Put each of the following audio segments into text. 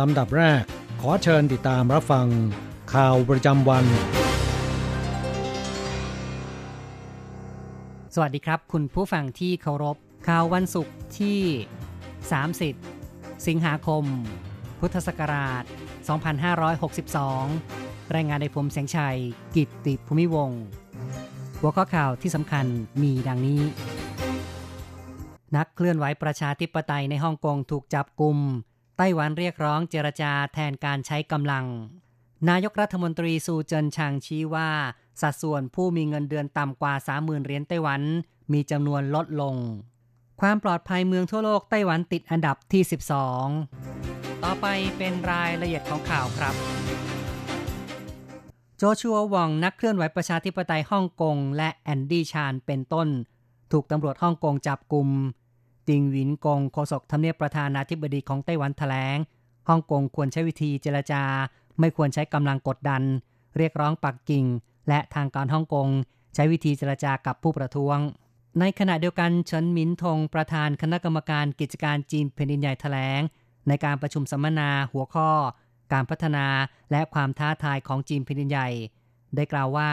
ลำดับแรก ขอเชิญติดตามรับฟัง ข่าวประจำวัน สวัสดีครับ คุณผู้ฟังที่เคารพ ข่าววันศุกร์ที่ 30 สิงหาคม พุทธศักราช 2562 รายงานในผมแสงชัย กิตติภูมิวงศ์หัวข้อข่าวที่สำคัญมีดังนี้นักเคลื่อนไหวประชาธิปไตยในฮ่องกงถูกจับกลุ่ม ไต้หวันเรียกร้องเจรจาแทนการใช้กำลัง นายกรัฐมนตรีซูเจินชางชี้ว่า สัดส่วนผู้มีเงินเดือนต่ำกว่า 30,000เหรียญไต้หวัน มีจำนวนลดลง ความปลอดภัยเมืองทั่วโลกไต้หวันติดอันดับที่ 12 ต่อไปเป็นรายละเอียดของข่าวครับ โจชัววองนักเคลื่อนไหวประชาธิปไตยฮ่องกงและแอนดี้ชานเป็นต้น ถูกตำรวจฮ่องกงจับกลุ่ม ติงหวินกงโฆษกทำเนียบประธานาธิบดีของไต้หวันแถลงฮ่องกงควรใช้วิธีเจรจา ไม่ควรใช้กำลังกดดัน เรียกร้องปักกิ่ง และทางการฮ่องกงใช้วิธีเจรจากับผู้ประท้วง ในขณะเดียวกันเฉินหมินทงประธานคณะกรรมการกิจการจีนแผ่นดินใหญ่แถลง ในการประชุมสัมมนาหัวข้อ การพัฒนาและความท้าทายของจีนแผ่นดินใหญ่ ได้กล่าวว่า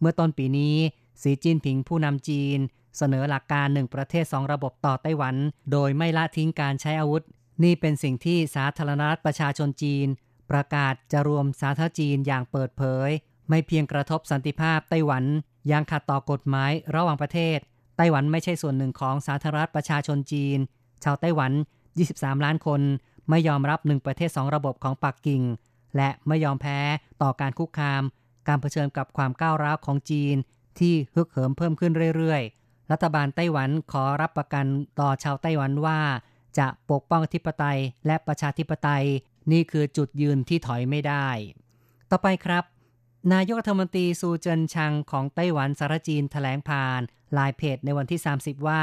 เมื่อต้นปีนี้สีจิ้นผิงผู้นำจีน เสนอหลักการหนึ่งประเทศสองระบบต่อไต้หวัน โดยไม่ละทิ้งการใช้อาวุธ นี่เป็นสิ่งที่สาธารณรัฐประชาชนจีน ประกาศจะรวมสาธารณจีนอย่างเปิดเผย ไม่เพียงกระทบสันติภาพไต้หวัน ยังขัดต่อกฎหมายระหว่างประเทศ ไต้หวันไม่ใช่ส่วนหนึ่งของสาธารณรัฐประชาชนจีน ชาวไต้หวัน 23 ล้านคนไม่ยอมรับหนึ่งประเทศสองระบบของปักกิ่ง และไม่ยอมแพ้ต่อการคุกคาม การเผชิญกับความก้าวร้าวของจีน ที่ฮึกเหิมเพิ่มขึ้นเรื่อยๆ รัฐบาลไต้หวันขอรับประกันต่อชาวไต้หวันว่า จะปกป้องอธิปไตยและประชาธิปไตย นี่คือจุดยืนที่ถอยไม่ได้ ต่อไปครับ นายกรัฐมนตรีซูเจินชังของไต้หวันสารจีนแถลงผ่านลายเพจในวันที่ 30 ว่า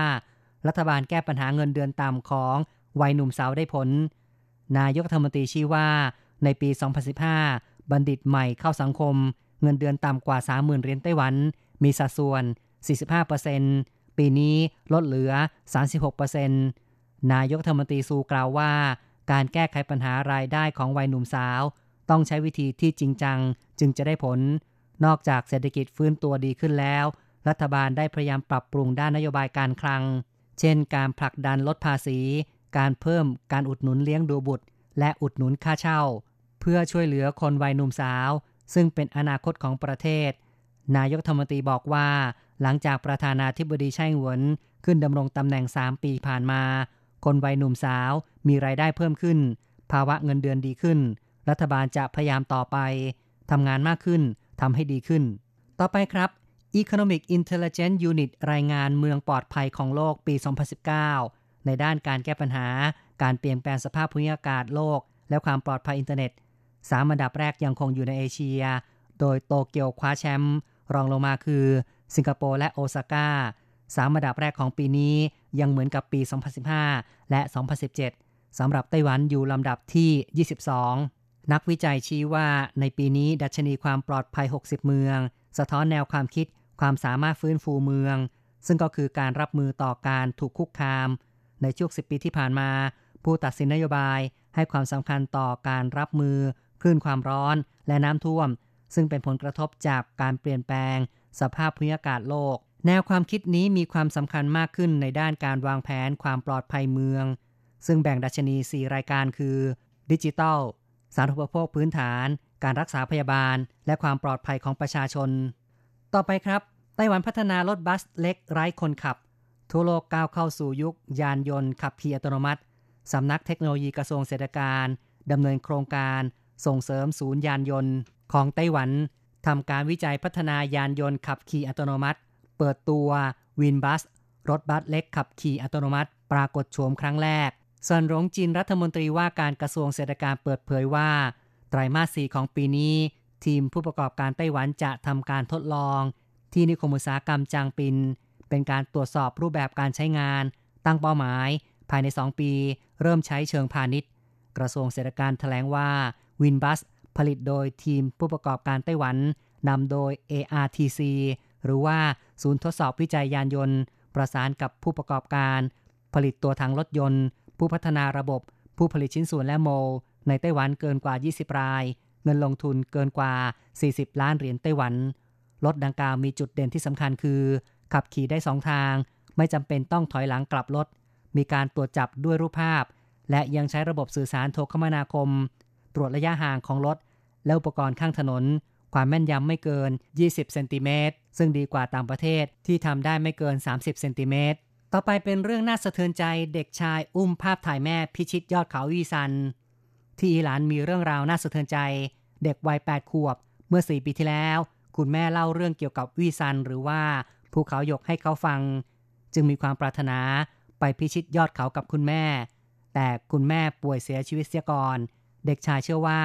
รัฐบาลแก้ปัญหาเงินเดือนต่ำของวัยหนุ่มสาวได้ผล นายกรัฐมนตรีชี้ว่า ในปี 2015 บัณฑิตใหม่เข้าสังคม เงินเดือนต่ำกว่า 30,000เหรียญไต้หวัน มีสัดส่วน 45% ปีนี้ลดเหลือ 36%นายกธรัฐมนตรีซูกล่าวว่า การแก้ไขปัญหารายได้ของวัยหนุ่มสาว ต้องใช้วิธีที่จริงจังจึงจะได้ผล นอกจากเศรษฐกิจฟื้นตัวดีขึ้นแล้ว รัฐบาลได้พยายามปรับปรุงด้านนโยบายการคลัง เช่น การผลักดันลดภาษี การเพิ่มการอุดหนุนเลี้ยงดูบุตร และอุดหนุนค่าเช่า เพื่อช่วยเหลือคนวัยหนุ่มสาว ซึ่งเป็นอนาคตของประเทศ นายกธรัฐมนตรีบอกว่า หลังจากประธานาธิบดีไช่หวนขึ้นดำรงตำแหน่ง 3 ปีผ่านมา คนวัยหนุ่มสาวมีรายได้เพิ่มขึ้น ภาวะเงินเดือนดีขึ้น รัฐบาลจะพยายามต่อไปทำงานมากขึ้นทำให้ดีขึ้น ต่อไปครับ Economist Intelligence Unit รายงานเมืองปลอดภัยของโลกปี 2019 ในด้านการแก้ปัญหา การเปลี่ยนแปลงสภาพภูมิอากาศโลก และความปลอดภัยอินเทอร์เน็ตสามอันดับแรกยังคงอยู่ในเอเชีย โดยโตเกียวคว้าแชมป์รองลงมาคือ สิงคโปร์และโอซาก้าสามอันดับแรกของปีนี้ยังเหมือนกับปี 2015 และ 2017 สำหรับไต้หวันอยู่ลำดับที่ 22 นักวิจัยชี้ว่าในปีนี้ดัชนีความปลอดภัย 60 เมือง สะท้อนแนวความคิดความสามารถฟื้นฟูเมือง ซึ่งก็คือการรับมือต่อการถูกคุกคาม ในช่วง 10 ปีที่ผ่านมา ผู้ตัดสินนโยบายให้ความสำคัญต่อการรับมือคลื่นความร้อนและน้ำท่วม ซึ่งเป็นผลกระทบจากการเปลี่ยนแปลง สภาพภูมิอากาศโลก แนวความคิดนี้มีความสำคัญมากขึ้นในด้านการวางแผนความปลอดภัยเมือง ซึ่งแบ่งดัชนี 4 รายการคือดิจิทัล สาธารณูปโภคพื้นฐาน การรักษาพยาบาล และความปลอดภัยของประชาชน ต่อไปครับ ไต้หวันพัฒนารถบัสเล็กไร้คนขับ ทั่วโลกก้าวเข้าสู่ยุค ยานยนต์ขับขี่อัตโนมัติ สำนักเทคโนโลยีกระทรวงเศรษฐการดำเนินโครงการ ส่งเสริมศูนย์ยานยนต์ ของไต้หวัน ทำการวิจัยพัฒนายานยนต์ขับขี่อัตโนมัติ เปิดตัววินบัสรถบัสเล็กขับขี่อัตโนมัติ ปรากฏโฉมครั้งแรกส่วนหลงจินรัฐมนตรีว่าการกระทรวงเศรษฐการเปิดเผยว่า ไตรมาส4ของปีนี้ ทีมผู้ประกอบการไต้หวันจะทำการทดลอง ที่นิคมอุตสาหกรรมจางปิน เป็นการตรวจสอบรูปแบบการใช้งาน ตั้งเป้าหมาย ภายใน 2 ปี เริ่มใช้เชิงพาณิชย์ กระทรวงเศรษฐการถแถลงว่าวินบัส ผลิตโดยทีมผู้ประกอบการไต้หวันนำโดย ARTC หรือว่าศูนย์ทดสอบวิจัยยานยนต์ ประสานกับผู้ประกอบการ ผลิตตัวถังรถยนต์ ผู้พัฒนาระบบ ผู้ผลิตชิ้นส่วนและโม ในไต้หวันเกินกว่า 20 ราย เงินลงทุนเกินกว่า 40 ล้านเหรียญไต้หวัน รถดังกล่าวมีจุดเด่นที่สำคัญคือ ขับขี่ได้สองทาง ไม่จำเป็นต้องถอยหลังกลับรถ มีการตรวจจับด้วยรูปภาพ และยังใช้ระบบสื่อสารโทรคมนาคม ตรวจระยะห่างของรถ และอุปกรณ์ข้างถนน ความแม่นยำไม่เกิน 20 เซนติเมตร ซึ่งดีกว่าต่างประเทศที่ทำได้ไม่เกิน 30 เซนติเมตร ต่อไปเป็นเรื่องน่าสะเทือนใจเด็กชายอุ้มภาพถ่ายแม่พิชิตยอดเขาวีซัน ที่อิหร่านมีเรื่องราวน่าสะเทือนใจ เด็กวัย 8 ขวบ เมื่อ 4 ปีที่แล้ว คุณแม่เล่าเรื่องเกี่ยวกับวีซัน หรือว่าภูเขาหยกให้เขาฟัง จึงมีความปรารถนาไปพิชิตยอดเขากับคุณแม่ แต่คุณแม่ป่วยเสียชีวิตเสียก่อน เด็กชายเชื่อว่า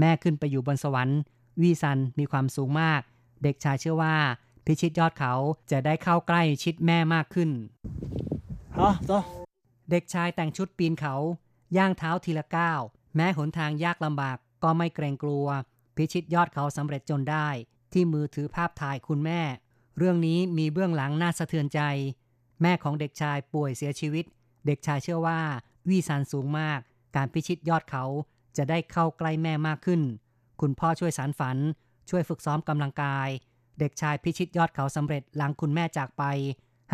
แม่ขึ้นไปอยู่บนสวรรค์ วีซันมีความสูงมาก เด็กชายเชื่อว่า พิชิตยอดเขาจะได้เข้าใกล้ชิดแม่มากขึ้น好，走。เด็กชายแต่งชุดปีนเขา ย่างเท้าทีละก้าวแม้หนทางยากลำบากก็ไม่เกรงกลัว พิชิตยอดเขาสำเร็จจนได้ ที่มือถือภาพถ่ายคุณแม่ เรื่องนี้มีเบื้องหลังน่าสะเทือนใจ แม่ของเด็กชายป่วยเสียชีวิต เด็กชายเชื่อว่า วีซันสูงมาก การพิชิตยอดเขา จะได้เข้าใกล้แม่มากขึ้น คุณพ่อช่วยสารฝัน ช่วยฝึกซ้อมกำลังกาย เด็กชายพิชิตยอดเขาสำเร็จหลังคุณแม่จากไป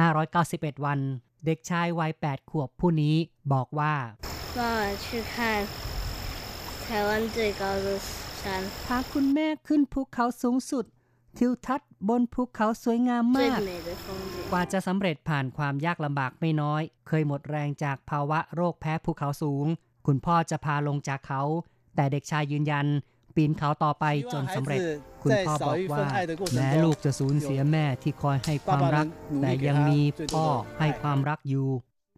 591 วัน เด็กชายวัย 8 ขวบผู้นี้บอกว่า 妈妈去看台湾最高的山， พาคุณแม่ขึ้นภูเขาสูงสุด ทิวทัศน์บนภูเขาสวยงาม 最 มาก 美的风景 ก。ว่าจะสำเร็จผ่านความยากลำบากไม่น้อย เคยหมดแรงจากภาวะโรคแพ้ภูเขาสูง คุณพ่อจะพาลงจากเขา แต่เด็กชายยืนยัน ปีนเขาต่อไปจนสำเร็จ คุณพ่อบอกว่า แม้ลูกจะสูญเสียแม่ที่คอยให้ความรัก แต่ยังมีพ่อให้ความรักอยู่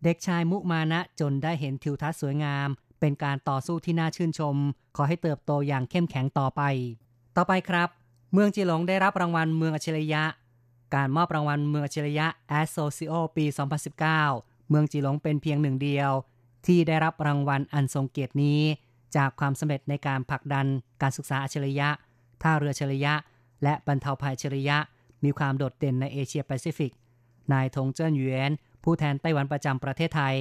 เด็กชายมุมานะจนได้เห็นทิวทัศน์สวยงาม เป็นการต่อสู้ที่น่าชื่นชม ขอให้เติบโตอย่างเข้มแข็งต่อไป ต่อไปครับ เมืองจีหลงได้รับรางวัลเมืองอัจฉริยะ การมอบรางวัลเมืองอัจฉริยะ Associo ปี 2019 เมืองจีหลงเป็นเพียงหนึ่งเดียว ที่ได้รับรางวัลอันทรงเกียรตินี้ จากความสำเร็จในการผลักดันการศึกษาอัจฉริยะ ท่าเรืออัจฉริยะ และบรรเทาภัยอัจฉริยะ มีความโดดเด่นในเอเชียแปซิฟิก นายทงเจิ้นหยวนผู้แทนไต้หวันประจำประเทศไทย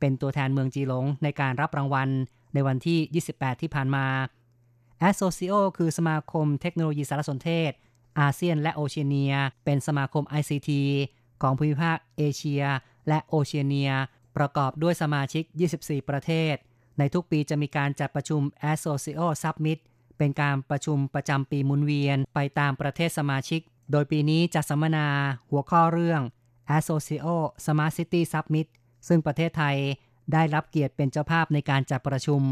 เป็นตัวแทนเมืองจีหลงในการรับรางวัลในวันที่ 28 ที่ผ่านมา Associo คือสมาคมเทคโนโลยีสารสนเทศ อาเซียนและโอเชียเนีย เป็นสมาคม ICT ของภูมิภาคเอเชีย และโอเชียเนีย ประกอบด้วยสมาชิก 24 ประเทศ ในทุกปีจะมีการจัดประชุม Associo Summit เป็นการประชุมประจำปีหมุนเวียนไปตามประเทศสมาชิก โดยปีนี้จัดสัมมนาหัวข้อเรื่อง Associo Smart City Summit ซึ่งประเทศไทยได้รับเกียรติเป็นเจ้าภาพในการจัดประชุม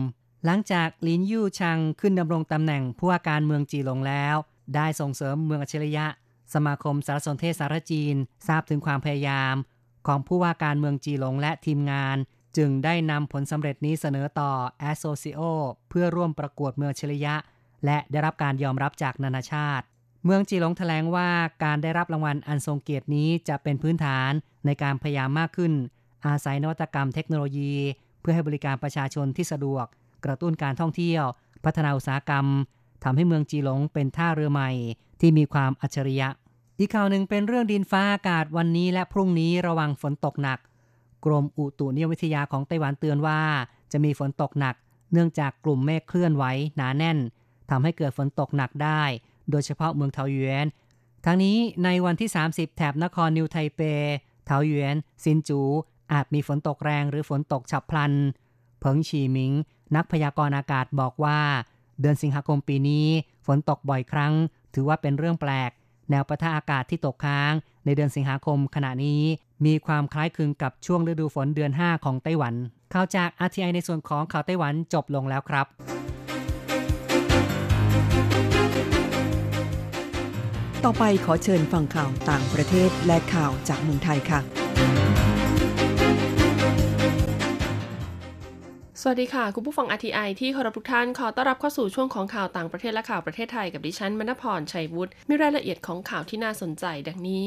หลังจากลินยู่ชังขึ้นดำรงตำแหน่งผู้ว่าการเมืองจีหลงแล้ว ได้ส่งเสริมเมืองอัจฉริยะ สมาคมสารสนเทศสารจีน ทราบถึงความพยายาม ของผู้ว่าการเมืองจีหลงและทีมงาน จึงได้นำผลสำเร็จนี้เสนอต่อ Associo เพื่อร่วมประกวดเมืองอัจฉริยะ และได้รับการยอมรับจากนานาชาติ เมืองจีหลงแถลงว่าการได้รับรางวัลอันทรงเกียรตินี้จะเป็นพื้นฐานในการพยายามมากขึ้น อาศัยนวัตกรรมเทคโนโลยี เพื่อให้บริการประชาชนที่สะดวก กระตุ้นการท่องเที่ยว พัฒนาอุตสาหกรรมทำให้เมืองจีหลงเป็นท่าเรือใหม่ที่มีความอัจฉริยะ อีกข่าวหนึ่งเป็นเรื่องดินฟ้าอากาศวันนี้และพรุ่งนี้ระวังฝนตกหนัก กรมอุตุนิยมวิทยาของไต้หวันเตือนว่า จะมีฝนตกหนัก เนื่องจากกลุ่มเมฆเคลื่อนไหวหนาแน่นทำให้เกิดฝนตกหนักได้ โดยเฉพาะเมืองเทาหยวนทั้งนี้ในวันที่ 30 แถบนครนิวไทเป เทาหยวนซินจู อาจมีฝนตกแรงหรือฝนตกฉับพลัน เพิงฉีหมิง นักพยากรณ์อากาศบอกว่า เดือนสิงหาคมปีนี้ ฝนตกบ่อยครั้ง ถือว่าเป็นเรื่องแปลก แนวปะทะอากาศที่ตกค้าง ในเดือนสิงหาคมขณะนี้มีความคล้ายคลึงกับช่วงฤดูฝนเดือน 5 ของไต้หวัน ข่าวจาก RTI ในส่วนของข่าวไต้หวันจบลงแล้วครับ ต่อไปขอเชิญฟังข่าวต่างประเทศและข่าวจากเมืองไทยค่ะ สวัสดีค่ะ คุณผู้ฟัง RTI ที่เคารพทุกท่าน ขอต้อนรับเข้าสู่ช่วงของข่าวต่างประเทศและข่าวประเทศไทยกับดิฉันมณพรชัยวุฒิมีรายละเอียดของข่าวที่น่าสนใจดังนี้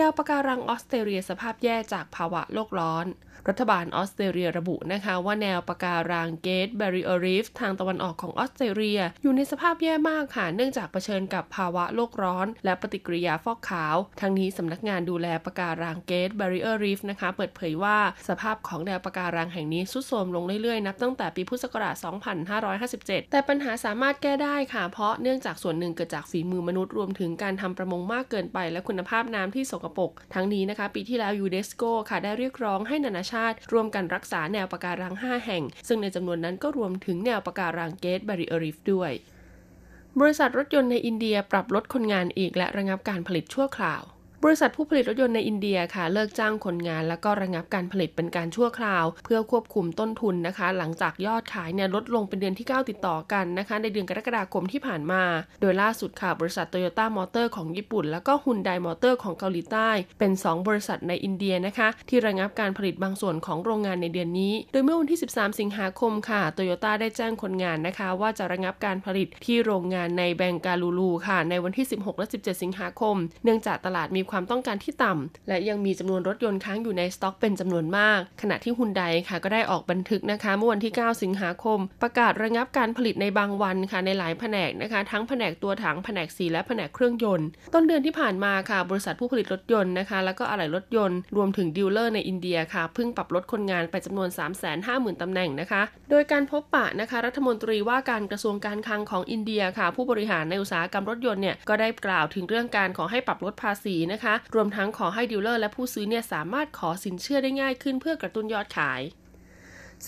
แนวปะการังออสเตรเลียสภาพแย่จากภาวะโลกร้อน รัฐบาลออสเตรเลียระบุนะคะว่าแนวปะการังเกรตแบร์ริเออร์รีฟทางตะวันออกของออสเตรเลีย อยู่ในสภาพแย่มากค่ะ เนื่องจากเผชิญกับภาวะโลกร้อน และปฏิกิริยาฟอกขาว ทั้งนี้สำนักงานดูแลปะการังเกรตแบร์ริเออร์รีฟนะคะ เปิดเผยว่าสภาพของแนวปะการังแห่งนี้ทรุดโทรมลงเรื่อยๆ นับตั้งแต่ปีพุทธศักราช 2557 แต่ปัญหาสามารถแก้ได้ค่ะ เพราะเนื่องจากส่วนหนึ่งเกิดจากฝีมือมนุษย์รวมถึงการทำประมงมากเกินไป และคุณภาพน้ำที่สกปรกทั้งนี้นะคะ ปีที่แล้วยูเนสโกค่ะได้เรียกร้องให้นานาชาติ ร่วมกันรักษาแนวปะการัง 5 แห่ง ซึ่งในจำนวนนั้นก็รวมถึงแนวปะการังเกรตแบร์ริเออร์รีฟด้วยบริษัทรถยนต์ในอินเดียปรับลดคนงานอีกและระงับการผลิตชั่วคราว บริษัทผู้ผลิตรถยนต์ในอินเดียค่ะ เลิกจ้างคนงาน แล้วก็ระงับการผลิตเป็นการชั่วคราว เพื่อควบคุมต้นทุนนะคะ หลังจากยอดขายเนี่ยลดลงเป็นเดือนที่ 9 ติดต่อกันนะคะ ในเดือนกรกฎาคมที่ผ่านมา โดยล่าสุดค่ะ บริษัทโตโยต้ามอเตอร์ของญี่ปุ่น แล้วก็ฮุนไดมอเตอร์ของเกาหลีใต้ เป็น 2 บริษัทในอินเดียนะคะ ที่ระงับการผลิตบางส่วนของโรงงานในเดือนนี้ โดยเมื่อวันที่ 13 สิงหาคมค่ะโตโยต้าได้แจ้งคนงานนะคะ ว่าจะระงับการผลิตที่โรงงานในแบงกาลูลูค่ะ ในวันที่ 16 และ 17 สิงหาคม เนื่องจากตลาดมีความต้องการที่ต่ำและยังมีจำนวนรถยนต์ค้างอยู่ในสต็อกเป็นจำนวนมาก ขณะที่ฮุนไดค่ะก็ได้ออกบันทึกนะคะ เมื่อวันที่ 9 สิงหาคม ประกาศระงับการผลิตในบางวันค่ะในหลายแผนกนะคะ ทั้งแผนกตัวถังแผนกสีและแผนกเครื่องยนต์ ต้นเดือนที่ผ่านมาค่ะ บริษัทผู้ผลิตรถยนต์นะคะ แล้วก็อะไหล่รถยนต์รวมถึงดีลเลอร์ในอินเดียค่ะเพิ่งปรับลดคนงานไปจำนวน 350,000ตำแหน่งนะคะ โดยการพบปะนะคะรัฐมนตรีว่าการกระทรวงการคลังของอินเดียค่ะ ผู้บริหารในอุตสาหกรรมรถยนต์เนี่ยก็ได้กล่าวถึงเรื่องการขอให้ปรับลดภาษีนะคะรวมทั้งขอให้ดีลเลอร์และผู้ซื้อเนี่ยสามารถขอสินเชื่อได้ง่ายขึ้นเพื่อกระตุ้นยอดขาย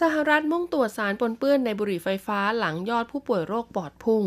สหรัฐมุ่งตรวจสารปนเปื้อนในบุหรี่ไฟฟ้าหลังยอดผู้ป่วยโรคปอดพุ่ง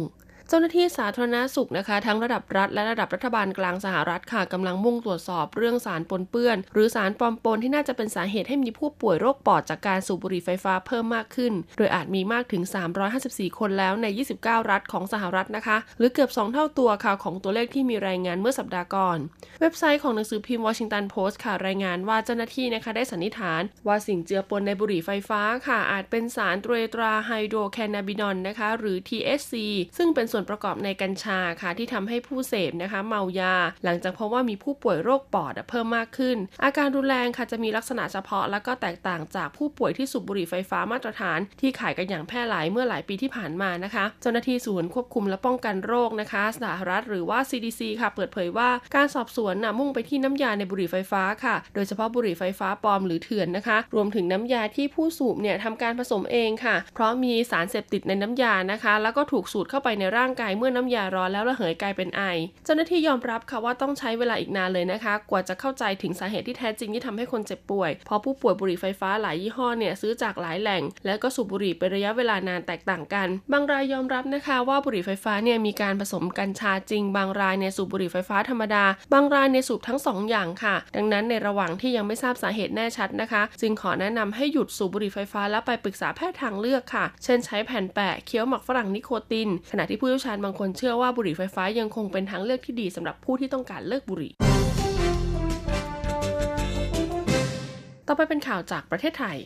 เจ้าหน้าที่สาธารณสุขนะคะ ทั้งระดับรัฐและระดับรัฐบาลกลางสหรัฐค่ะกำลังมุ่งตรวจสอบเรื่องสารปนเปื้อน หรือสารปลอมปนที่น่าจะเป็นสาเหตุให้มีผู้ป่วยโรคปอดจากการสูบบุหรี่ไฟฟ้าเพิ่มมากขึ้น โดยอาจมีมากถึง 354 คนแล้วใน 29 รัฐของสหรัฐนะคะ หรือเกือบ 2 เท่าตัวค่ะของตัวเลขที่มีรายงานเมื่อสัปดาห์ก่อน เว็บไซต์ของหนังสือพิมพ์วอชิงตันโพสต์ค่ะรายงานว่าเจ้าหน้าที่นะคะได้สันนิษฐาน ว่าสิ่งเจือปนในบุหรี่ไฟฟ้าค่ะอาจเป็นสารเตตราไฮโดรแคนนาบินอลนะคะหรือ THC ซึ่งเป็นส่วนประกอบในกัญชาค่ะที่ทำให้ผู้เสพนะคะ เมายา หลังจากพบว่ามีผู้ป่วยโรคปอดเพิ่มมากขึ้น อาการรุนแรงค่ะจะมีลักษณะเฉพาะ และก็แตกต่างจากผู้ป่วยที่สูบบุหรี่ไฟฟ้ามาตรฐาน ที่ขายกันอย่างแพร่หลายเมื่อหลายปีที่ผ่านมานะคะ เจ้าหน้าที่ศูนย์ควบคุมและป้องกันโรคนะคะสหรัฐหรือว่า CDC ค่ะเปิดเผยว่าการสอบสวนนะมุ่งไปที่น้ำยาในบุหรี่ไฟฟ้าค่ะ โดยเฉพาะบุหรี่ไฟฟ้าปลอมหรือเถื่อนนะคะ รวมถึงน้ำยาที่ผู้สูบเนี่ยทำการผสมเองค่ะ เพราะมีสารเสพติดในน้ำยานะคะ แล้วก็ถูกสูดเข้าไปในร่างกายเมื่อน้ำยาร้อนแล้วระเหยกลายเป็นไอ เจ้าหน้าที่ยอมรับค่ะว่าต้องใช้เวลาอีกนานเลยนะคะ กว่าจะเข้าใจถึงสาเหตุที่แท้จริงที่ทำให้คนเจ็บป่วย เพราะผู้ป่วยบุหรี่ไฟฟ้าหลายยี่ห้อเนี่ยซื้อจากหลายแหล่ง และก็สูบบุหรี่เป็นระยะเวลานานแตกต่างกัน บางรายยอมรับนะคะว่าบุหรี่ไฟฟ้าเนี่ยมีการผสมกัญชาจริง บางรายเนี่ยสูบบุหรี่ไฟฟ้าธรรมดา บางรายเนี่ยสูบทั้งสองอย่างค่ะ ดังนั้นในระหว่างที่ยังไม่ทราบสาเหตุแน่ชัดนะคะ จึงขอแนะนำให้หยุดสูบบุหรี่ไฟฟ้าแล้วไปปรึกษาแพทย์ทางเลือกค่ะ เช่นใช้แผ่นแปะเคี้ยวหมักฝรั่งนิโคติน ขณะที่ผู้ยวชาญบางคนเชื่อว่าบุหรี่ไฟฟ้ายังคงเป็นทางเลือกที่ดีสำหรับผู้ที่ต้องการเลิกบุหรี่ ต่อไปเป็นข่าวจากประเทศไทย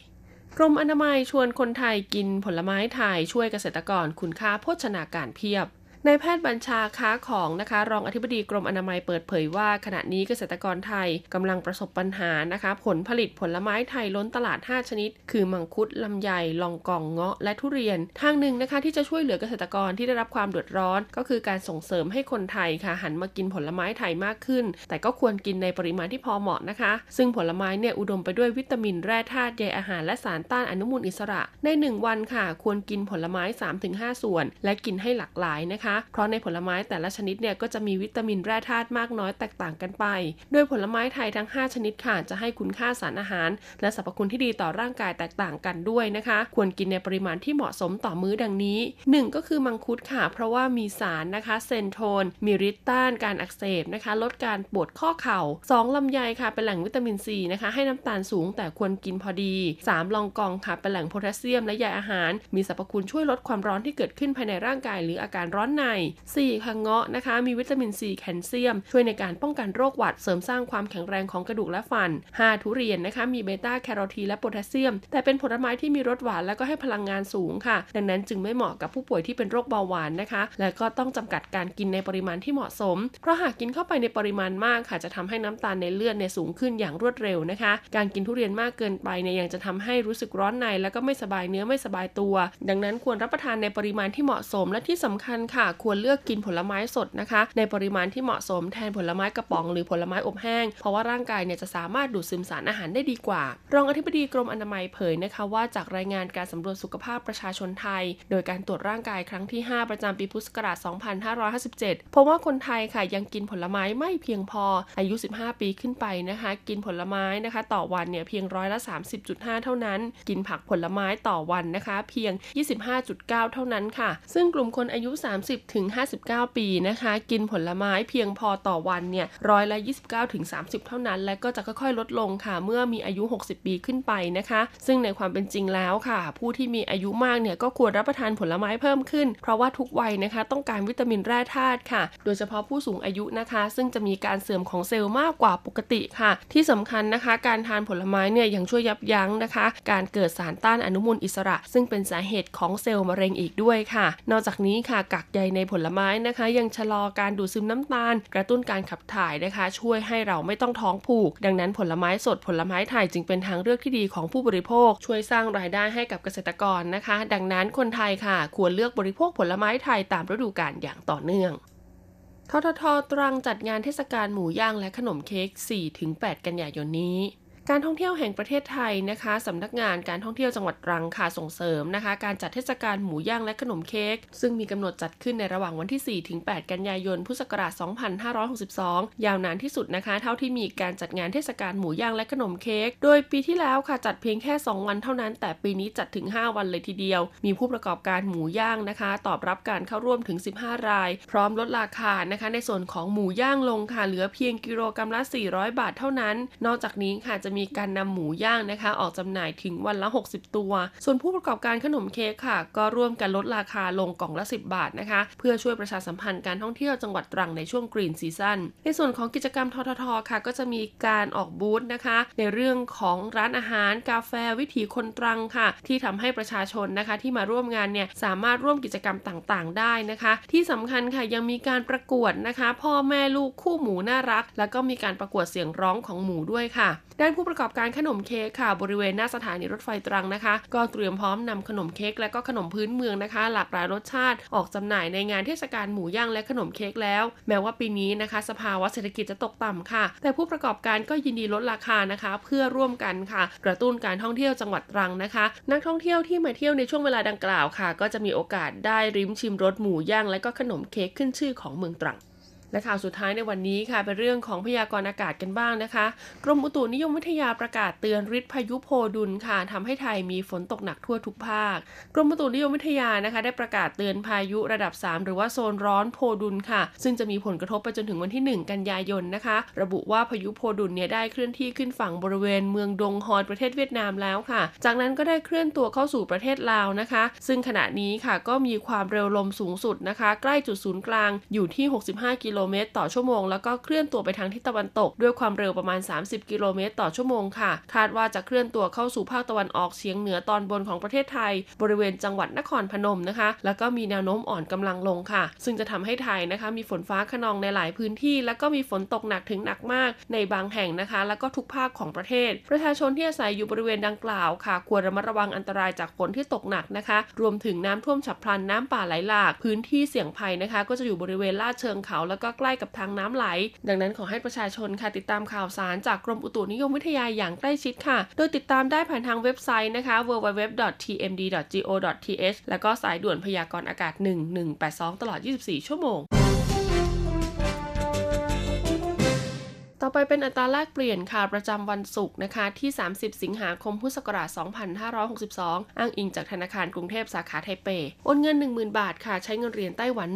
กรมอนามัยชวนคนไทยกินผลไม้ไทยช่วยเกษตรกรคุณค่าโภชนาการเพียบ นายแพทย์บัญชาค้าของนะคะรองอธิบดีกรมอนามัยเปิดเผยว่าขณะนี้เกษตรกรไทยกำลังประสบปัญหานะคะ ผลผลิตผลไม้ไทยล้นตลาด 5 ชนิด คือมังคุดลำไยลองกองเงาะ และทุเรียน ทางหนึ่งนะคะที่จะช่วยเหลือเกษตรกรที่ได้รับความเดือดร้อน ก็คือการส่งเสริมให้คนไทยค่ะหันมากินผลไม้ไทยมากขึ้น แต่ก็ควรกินในปริมาณที่พอเหมาะนะคะ ซึ่งผลไม้เนี่ยอุดมไปด้วยวิตามินแร่ธาตุใยอาหารและสารต้านอนุมูลอิสระใน 1 วันค่ะ ควรกินผลไม้ 3-5 ส่วน และกินให้หลากหลายนะคะเพราะในผลไม้แต่ละชนิดเนี่ยก็จะมีวิตามินแร่ธาตุมากน้อยแตกต่างกันไป โดยผลไม้ไทยทั้ง 5 ชนิดค่ะจะให้คุณค่าสารอาหาร และสรรพคุณที่ดีต่อร่างกายแตกต่างกันด้วยนะคะ ควรกินในปริมาณที่เหมาะสมต่อมื้อดังนี้ 1 ก็คือมังคุดค่ะ เพราะว่ามีสารนะคะเซนโทน มีฤทธิ์ต้านการอักเสบนะคะ ลดการปวดข้อเข่า 2ลำไยค่ะ เป็นแหล่งวิตามินซีนะคะ ให้น้ำตาลสูงแต่ควรกินพอดี 3 ลองกองค่ะ เป็นแหล่งโพแทสเซียมและใยอาหาร มีสรรพคุณช่วยลดความร้อนที่เกิดขึ้นภายในร่างกาย หรืออาการร้อนใน 4 ค่ะเงาะนะคะ มีวิตามินซีแคลเซียม ช่วยในการป้องกันโรคหวัดเสริมสร้างความแข็งแรงของกระดูกและฟัน 5 ทุเรียนนะคะ มีเบต้าแคโรทีนและโพแทสเซียม แต่เป็นผลไม้ที่มีรสหวานและก็ให้พลังงานสูงค่ะ ดังนั้นจึงไม่เหมาะกับผู้ป่วยที่เป็นโรคเบาหวานนะคะ และก็ต้องจำกัดการกินในปริมาณที่เหมาะสม เพราะหากกินเข้าไปในปริมาณมากค่ะ จะทำให้น้ำตาลในเลือดเนี่ยสูงขึ้นอย่างรวดเร็วนะคะ การกินทุเรียนมากเกินไปเนี่ยยังจะทำให้รู้สึกร้อนใน แล้วก็ไม่สบายเนื้อไม่สบายตัว ดังนั้นควรรับประทานในปริมาณที่เหมาะสมและที่สำคัญค่ะควรเลือกกินผลไม้สดนะคะ ในปริมาณที่เหมาะสมแทนผลไม้กระป๋องหรือผลไม้อบแห้ง เพราะว่าร่างกายเนี่ยจะสามารถดูดซึมสารอาหารได้ดีกว่า รองอธิบดีกรมอนามัยเผยนะคะว่าจากรายงานการสำรวจสุขภาพประชาชนไทย โดยการตรวจร่างกายครั้งที่ 5 ประจำปีพุทธศักราช 2557 พบว่าคนไทยค่ะยังกินผลไม้ไม่เพียงพอ อายุ 15 ปีขึ้นไปนะคะ กินผลไม้นะคะ ต่อวันเนี่ยเพียงร้อยละ 30.5 เท่านั้น กินผักผลไม้ต่อวันนะคะ เพียง 25.9 เท่านั้นค่ะ ซึ่งกลุ่มคนอายุ30ถึง59 ปีนะคะ กินผลไม้เพียงพอต่อวันเนี่ยร้อยละ29ถึง30 เท่านั้น และก็จะค่อยๆ ลดลงค่ะ เมื่อมีอายุ 60 ปีขึ้นไปนะคะ ซึ่งในความเป็นจริงแล้วค่ะ ผู้ที่มีอายุมากเนี่ยก็ควรรับประทานผลไม้เพิ่มขึ้น เพราะว่าทุกวัยนะคะต้องการวิตามินแร่ธาตุค่ะ โดยเฉพาะผู้สูงอายุนะคะ ซึ่งจะมีการเสื่อมของเซลล์มากกว่าปกติค่ะ ที่สำคัญนะคะ การทานผลไม้เนี่ยยังช่วยยับยั้งนะคะ การเกิดสารต้านอนุมูลอิสระ ซึ่งเป็นสาเหตุของเซลล์มะเร็งอีกด้วยค่ะ นอกจากนี้ค่ะกากใยในผลไม้นะคะ ยังชะลอการดูดซึมน้ำตาล กระตุ้นการขับถ่ายนะคะ ช่วยให้เราไม่ต้องท้องผูก ดังนั้นผลไม้สดผลไม้ไทยจึงเป็นทางเลือกที่ดีของผู้บริโภค ช่วยสร้างรายได้ให้กับเกษตรกรนะคะ ดังนั้นคนไทยค่ะ ควรเลือกบริโภคผลไม้ไทยตามฤดูกาลอย่างต่อเนื่องทททตรังจัดงานเทศกาลหมูย่างและขนมเค้ก 4-8 กันยายนนี้ การท่องเที่ยวแห่งประเทศไทยนะคะสำนักงานการท่องเที่ยวจังหวัดตรังค่ะส่งเสริมนะคะ การจัดเทศกาลหมูย่างและขนมเค้กซึ่งมีกำหนดจัดขึ้นในระหว่างวันที่4-8กันยายนพุทธศักราช 2562 ยาวนานที่สุดนะคะ เท่าที่มีการจัดงานเทศกาลหมูย่างและขนมเค้กโดยปีที่แล้วค่ะจัดเพียงแค่ 2 วันเท่านั้น แต่ปีนี้จัดถึง 5 วันเลยทีเดียว มีผู้ประกอบการหมูย่างนะคะ ตอบรับการเข้าร่วมถึง 15 ราย พร้อมลดราคานะคะ ในส่วนของหมูย่างลงค่ะเหลือเพียงกิโลกรัมละ 400 บาทเท่านั้น นอกจากนี้ค่ะจะมีการนำหมูย่างนะคะ ออกจำหน่ายถึงวันละ 60 ตัว ส่วนผู้ประกอบการขนมเค้กค่ะ ก็ร่วมกันลดราคาลงกล่องละ 10 บาทนะคะ เพื่อช่วยประชาสัมพันธ์การท่องเที่ยวจังหวัดตรังในช่วงกรีนซีซั่นในส่วนของกิจกรรมทททค่ะ ก็จะมีการออกบูธนะคะ ในเรื่องของร้านอาหารกาแฟวิถีคนตรังค่ะ ที่ทำให้ประชาชนนะคะ ที่มาร่วมงานเนี่ยสามารถร่วมกิจกรรมต่างๆ ได้นะคะ ที่สำคัญค่ะยังมีการประกวดนะคะ พ่อแม่ลูกคู่หมูน่ารัก แล้วก็มีการประกวดเสียงร้องของหมูด้วยค่ะด้านผู้ประกอบการขนมเค้กค่ะ บริเวณหน้าสถานีรถไฟตรังนะคะ ก็เตรียมพร้อมนำขนมเค้กและก็ขนมพื้นเมืองนะคะ หลากหลายรสชาติออกจำหน่ายในงานเทศกาลหมูย่างและขนมเค้กแล้ว แม้ว่าปีนี้นะคะ สภาวะเศรษฐกิจจะตกต่ำค่ะ แต่ผู้ประกอบการก็ยินดีลดราคานะคะ เพื่อร่วมกันค่ะ กระตุ้นการท่องเที่ยวจังหวัดตรังนะคะ นักท่องเที่ยวที่มาเที่ยวในช่วงเวลาดังกล่าวค่ะ ก็จะมีโอกาสได้ริมชิมรสหมูย่างและก็ขนมเค้กขึ้นชื่อของเมืองตรัง และข่าวสุดท้ายในวันนี้ค่ะเป็นเรื่องของพยากรณ์อากาศกันบ้างนะคะ กรมอุตุนิยมวิทยาประกาศเตือนฤทธิ์พายุโพดุลค่ะทำให้ไทยมีฝนตกหนักทั่วทุกภาค กรมอุตุนิยมวิทยานะคะ ได้ประกาศเตือนพายุระดับ 3 หรือว่าโซนร้อนโพดุลค่ะ ซึ่งจะมีผลกระทบไปจนถึงวันที่ 1 กันยายนนะคะ ระบุว่าพายุโพดุลเนี่ยได้เคลื่อนที่ขึ้นฝั่งบริเวณเมืองดงฮอนประเทศเวียดนามแล้วค่ะ จากนั้นก็ได้เคลื่อนตัวเข้าสู่ประเทศลาวนะคะ ซึ่งขณะนี้ค่ะก็มีความเร็วลมสูงสุดนะคะ ใกล้จุดศูนย์กลางอยู่ที่ 65 กิโลเมตรต่อชั่วโมง แล้วก็เคลื่อนตัวไปทางทิศตะวันตก ด้วยความเร็วประมาณ 30 กิโลเมตรต่อชั่วโมงค่ะ คาดว่าจะเคลื่อนตัวเข้าสู่ภาคตะวันออกเฉียงเหนือตอนบนของประเทศไทย บริเวณจังหวัดนครพนมนะคะ แล้วก็มีแนวโน้มอ่อนกำลังลงค่ะ ซึ่งจะทำให้ไทยนะคะ มีฝนฟ้าขนองในหลายพื้นที่ แล้วก็มีฝนตกหนักถึงหนักมากในบางแห่งนะคะ แล้วก็ทุกภาคของประเทศ ประชาชนที่อาศัยอยู่บริเวณดังกล่าวค่ะ ควรระมัดระวังอันตรายจากฝนที่ตกหนักนะคะ รวมถึงน้ำท่วมฉับพลันน้ำป่าไหลหลาก พื้นที่เสี่ยงภัยนะคะ ก็จะอยู่บริเวณลาดเชิงเขาแล้วก็ก็ใกล้กับทางน้ำไหล ดังนั้นขอให้ประชาชนค่ะติดตามข่าวสารจากกรมอุตุนิยมวิทยาอย่างใกล้ชิดค่ะ โดยติดตามได้ผ่านทางเว็บไซต์นะคะ www.tmd.go.th แล้วก็สายด่วนพยากรณ์อากาศ 1182 ตลอด 24 ชั่วโมง ต่อไปเป็นอัตราแลกเปลี่ยนค่ะประจำวันศุกร์นะคะที่ 30 สิงหาคมพุทธศักราช 2562 อ้างอิงจากธนาคารกรุงเทพสาขาไทเปโอนเงิน 10,000 บาทค่ะ ใช้เงินเหรียญไต้หวัน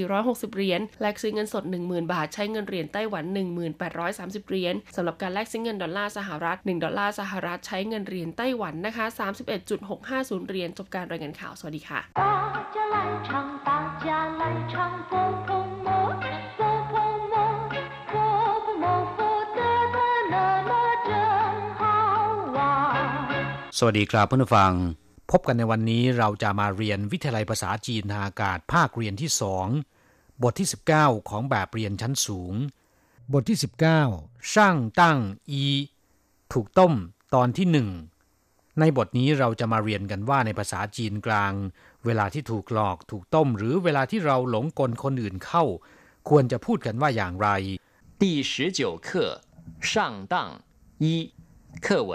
1460 เหรียญแลกซื้อเงินสด 10,000 บาท ใช้เงินเหรียญไต้หวัน 1830 เหรียญสำหรับการแลกซื้อเงินดอลลาร์สหรัฐ 1 ดอลลาร์สหรัฐใช้เงินเหรียญไต้หวันนะคะ 31.650 เหรียญจบการรายงานข่าวสวัสดีค่ะ สวัสดีครับเพื่อนผู้ฟัง พบกันในวันนี้เราจะมาเรียนวิทยาลัยภาษาจีนทางอากาศภาคเรียนที่สองบทที่ 19 ของแบบเรียนชั้นสูง บทที่ 19 ช่างตั้งอีถูกต้มตอนที่หนึ่งในบทนี้เราจะมาเรียนกันว่าในภาษาจีนกลาง เวลาที่ถูกหลอกถูกต้ม หรือเวลาที่เราหลงกลคนอื่นเข้า ควรจะพูดกันว่าอย่างไร 第十九课上当一课文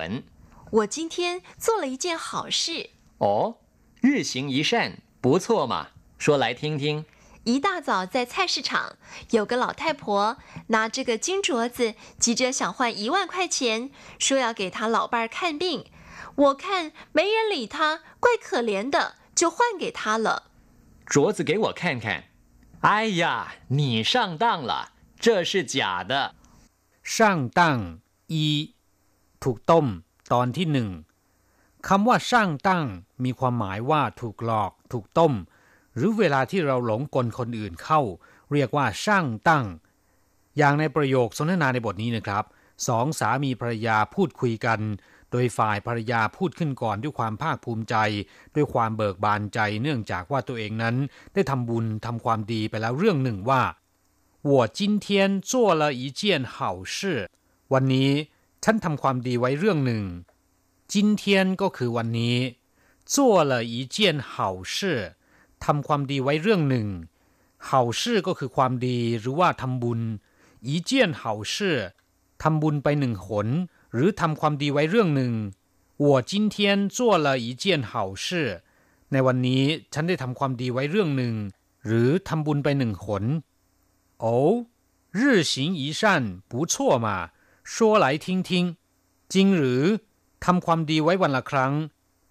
我今天做了一件好事。哦日行一善不错嘛。说来听听。一大早在菜市场有个老太婆拿着个金镯子急着想换一万块钱说要给她老伴儿看病。我看没人理她怪可怜的就换给她了。镯子给我看看。哎呀你上当了这是假的。上当一土豆 ต้ม ตอนที่หนึ่งคำว่าช่างตั้ง มีความหมายว่าถูกหลอก ถูกต้ม หรือเวลาที่เราหลงกลคนอื่นเข้า เรียกว่าช่างตั้ง อย่างในประโยคสนทนาในบทนี้นะครับสองสามีภรรยาพูดคุยกัน โดยฝ่ายภรรยาพูดขึ้นก่อนด้วยความภาคภูมิใจ ด้วยความเบิกบานใจ เนื่องจากว่าตัวเองนั้น ได้ทำบุญทำความดีไปแล้วเรื่องหนึ่งว่า 我今天做了一件好事วันนี้ ฉันทำความดีไว้เรื่องหนึ่ง今天ก็คือวันนี้做了一件好事ทำความดีไว้เรื่องหนึ่ง好事ก็คือความดีหรือว่าทำบุญ一件好事ทำบุญไปหนึ่งหน หรือทำความดีไว้เรื่องหนึ่ง我今天做了一件好事ในวันนี้ฉันได้ทำความดีไว้เรื่องหนึ่ง หรือทำบุญไปหนึ่งหน 哦，日行一善不错嘛， 说来听听จริงหรือทำความดีไว้วันละครั้ง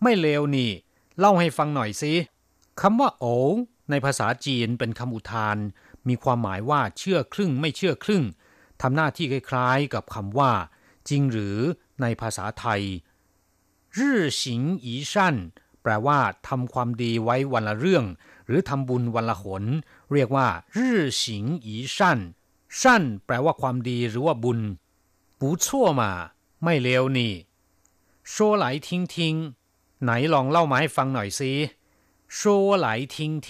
ไม่เลวนี่ เล่าให้ฟังหน่อยสิคำว่าโอในภาษาจีนเป็นคำอุทาน มีความหมายว่าเชื่อครึ่งไม่เชื่อครึ่งทำหน้าที่คล้ายๆ กับคำว่า จริงหรือในภาษาไทยรื่อสิงอีชั่นแปลว่าทำความดีไว้วันละเรื่อง หรือทำบุญวันละหน เรียกว่ารื่อสิงอีชั่นชั่นแปลว่าความดีหรือว่าบุญ 不错嘛ไม่เลวนี่说来听听ไหนลองเล่ามาให้ฟังหน่อยสิ说来听听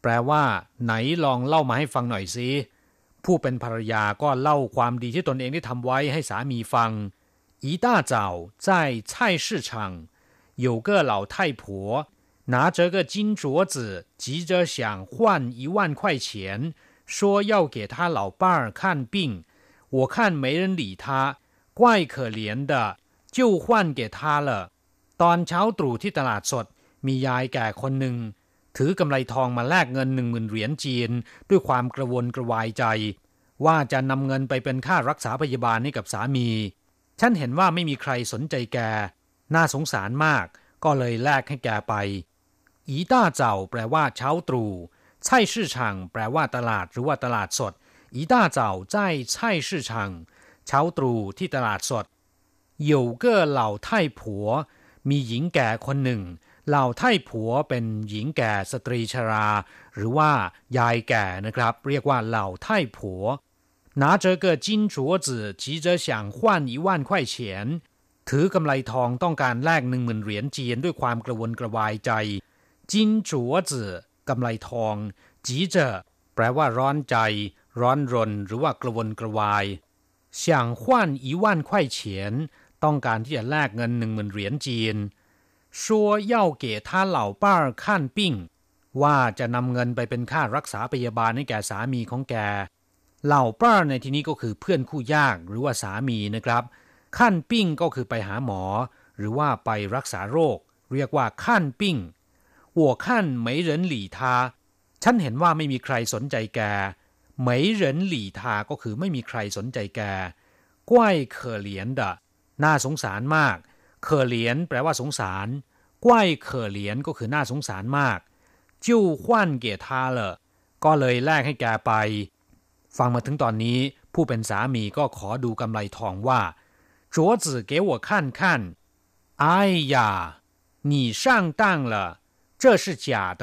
แปลว่า ไหนลองเล่ามาให้ฟังหน่อยสิผู้เป็นภรรยาก็เล่าความดีที่ตนเองได้ทำไว้ให้สามีฟัง一大早在菜市场有个老太婆拿着个金镯子急着想换一万块钱说要给他老伴儿看病 我看没人理他怪可怜的就换给他了ตอนเช้าตรู่ที่ตลาดสด มียายแก่คนหนึ่ง ถือกำไรทองมาแลกเงินหนึ่งหมื่นเหรียญจีน ด้วยความกระวนกระวายใจ ว่าจะนำเงินไปเป็นค่ารักษาพยาบาลให้กับสามี ฉันเห็นว่าไม่มีใครสนใจแก น่าสงสารมาก ก็เลยแลกให้แกไป อีต้าเจ้าแปลว่าเช้าตรู่ไช่ชื่อช่างแปลว่าตลาดหรือว่าตลาดสด อีต้าเจ้า在菜市场เช้าตรู่ที่ตลาดสด有个老太婆มีหญิงแก่คนหนึ่ง เหล่าไท่ผัวเป็นหญิงแก่สตรีชรา หรือว่ายายแก่นะครับ เรียกว่าเหล่าไท่ผัว拿着个金镯子急着想换一万块钱ถือกำไลทองต้องการแลกหนึ่งหมื่นเหรียญจีนด้วยความกระวนกระวายใจ จินจัวจือกำไลทองจีเจอแปลว่าร้อนใจ ร้อนรน หรือว่ากระวนกระวาย想换一万块钱ต้องการที่จะแลกเงินหนึ่งหมื่นเหรียญจีน说要给他老伴儿看病ว่าจะนำเงินไปเป็นค่ารักษาพยาบาลให้แก่สามีของแก เหล่าป้าในที่นี้ก็คือเพื่อนคู่ยากหรือว่าสามีนะครับ ขั้นปิ้งก็คือไปหาหมอ หรือว่าไปรักษาโรค เรียกว่าขั้นปิ้ง我看没人理他ฉันเห็นว่าไม่มีใครสนใจแก 没人理他ก็คือไม่มีใครสนใจแก怪可怜的น่าสงสารมากเขอเหลียนแปลว่าสงสารกว้ายเขอเหลียนก็คือน่าสงสารมากจิ้วขวัญเกียทาเลยก็เลยแลกให้แกไป ฟังมาถึงตอนนี้ ผู้เป็นสามีก็ขอดูกำไรทองว่า镯子给我看看哎呀你上当了这是假的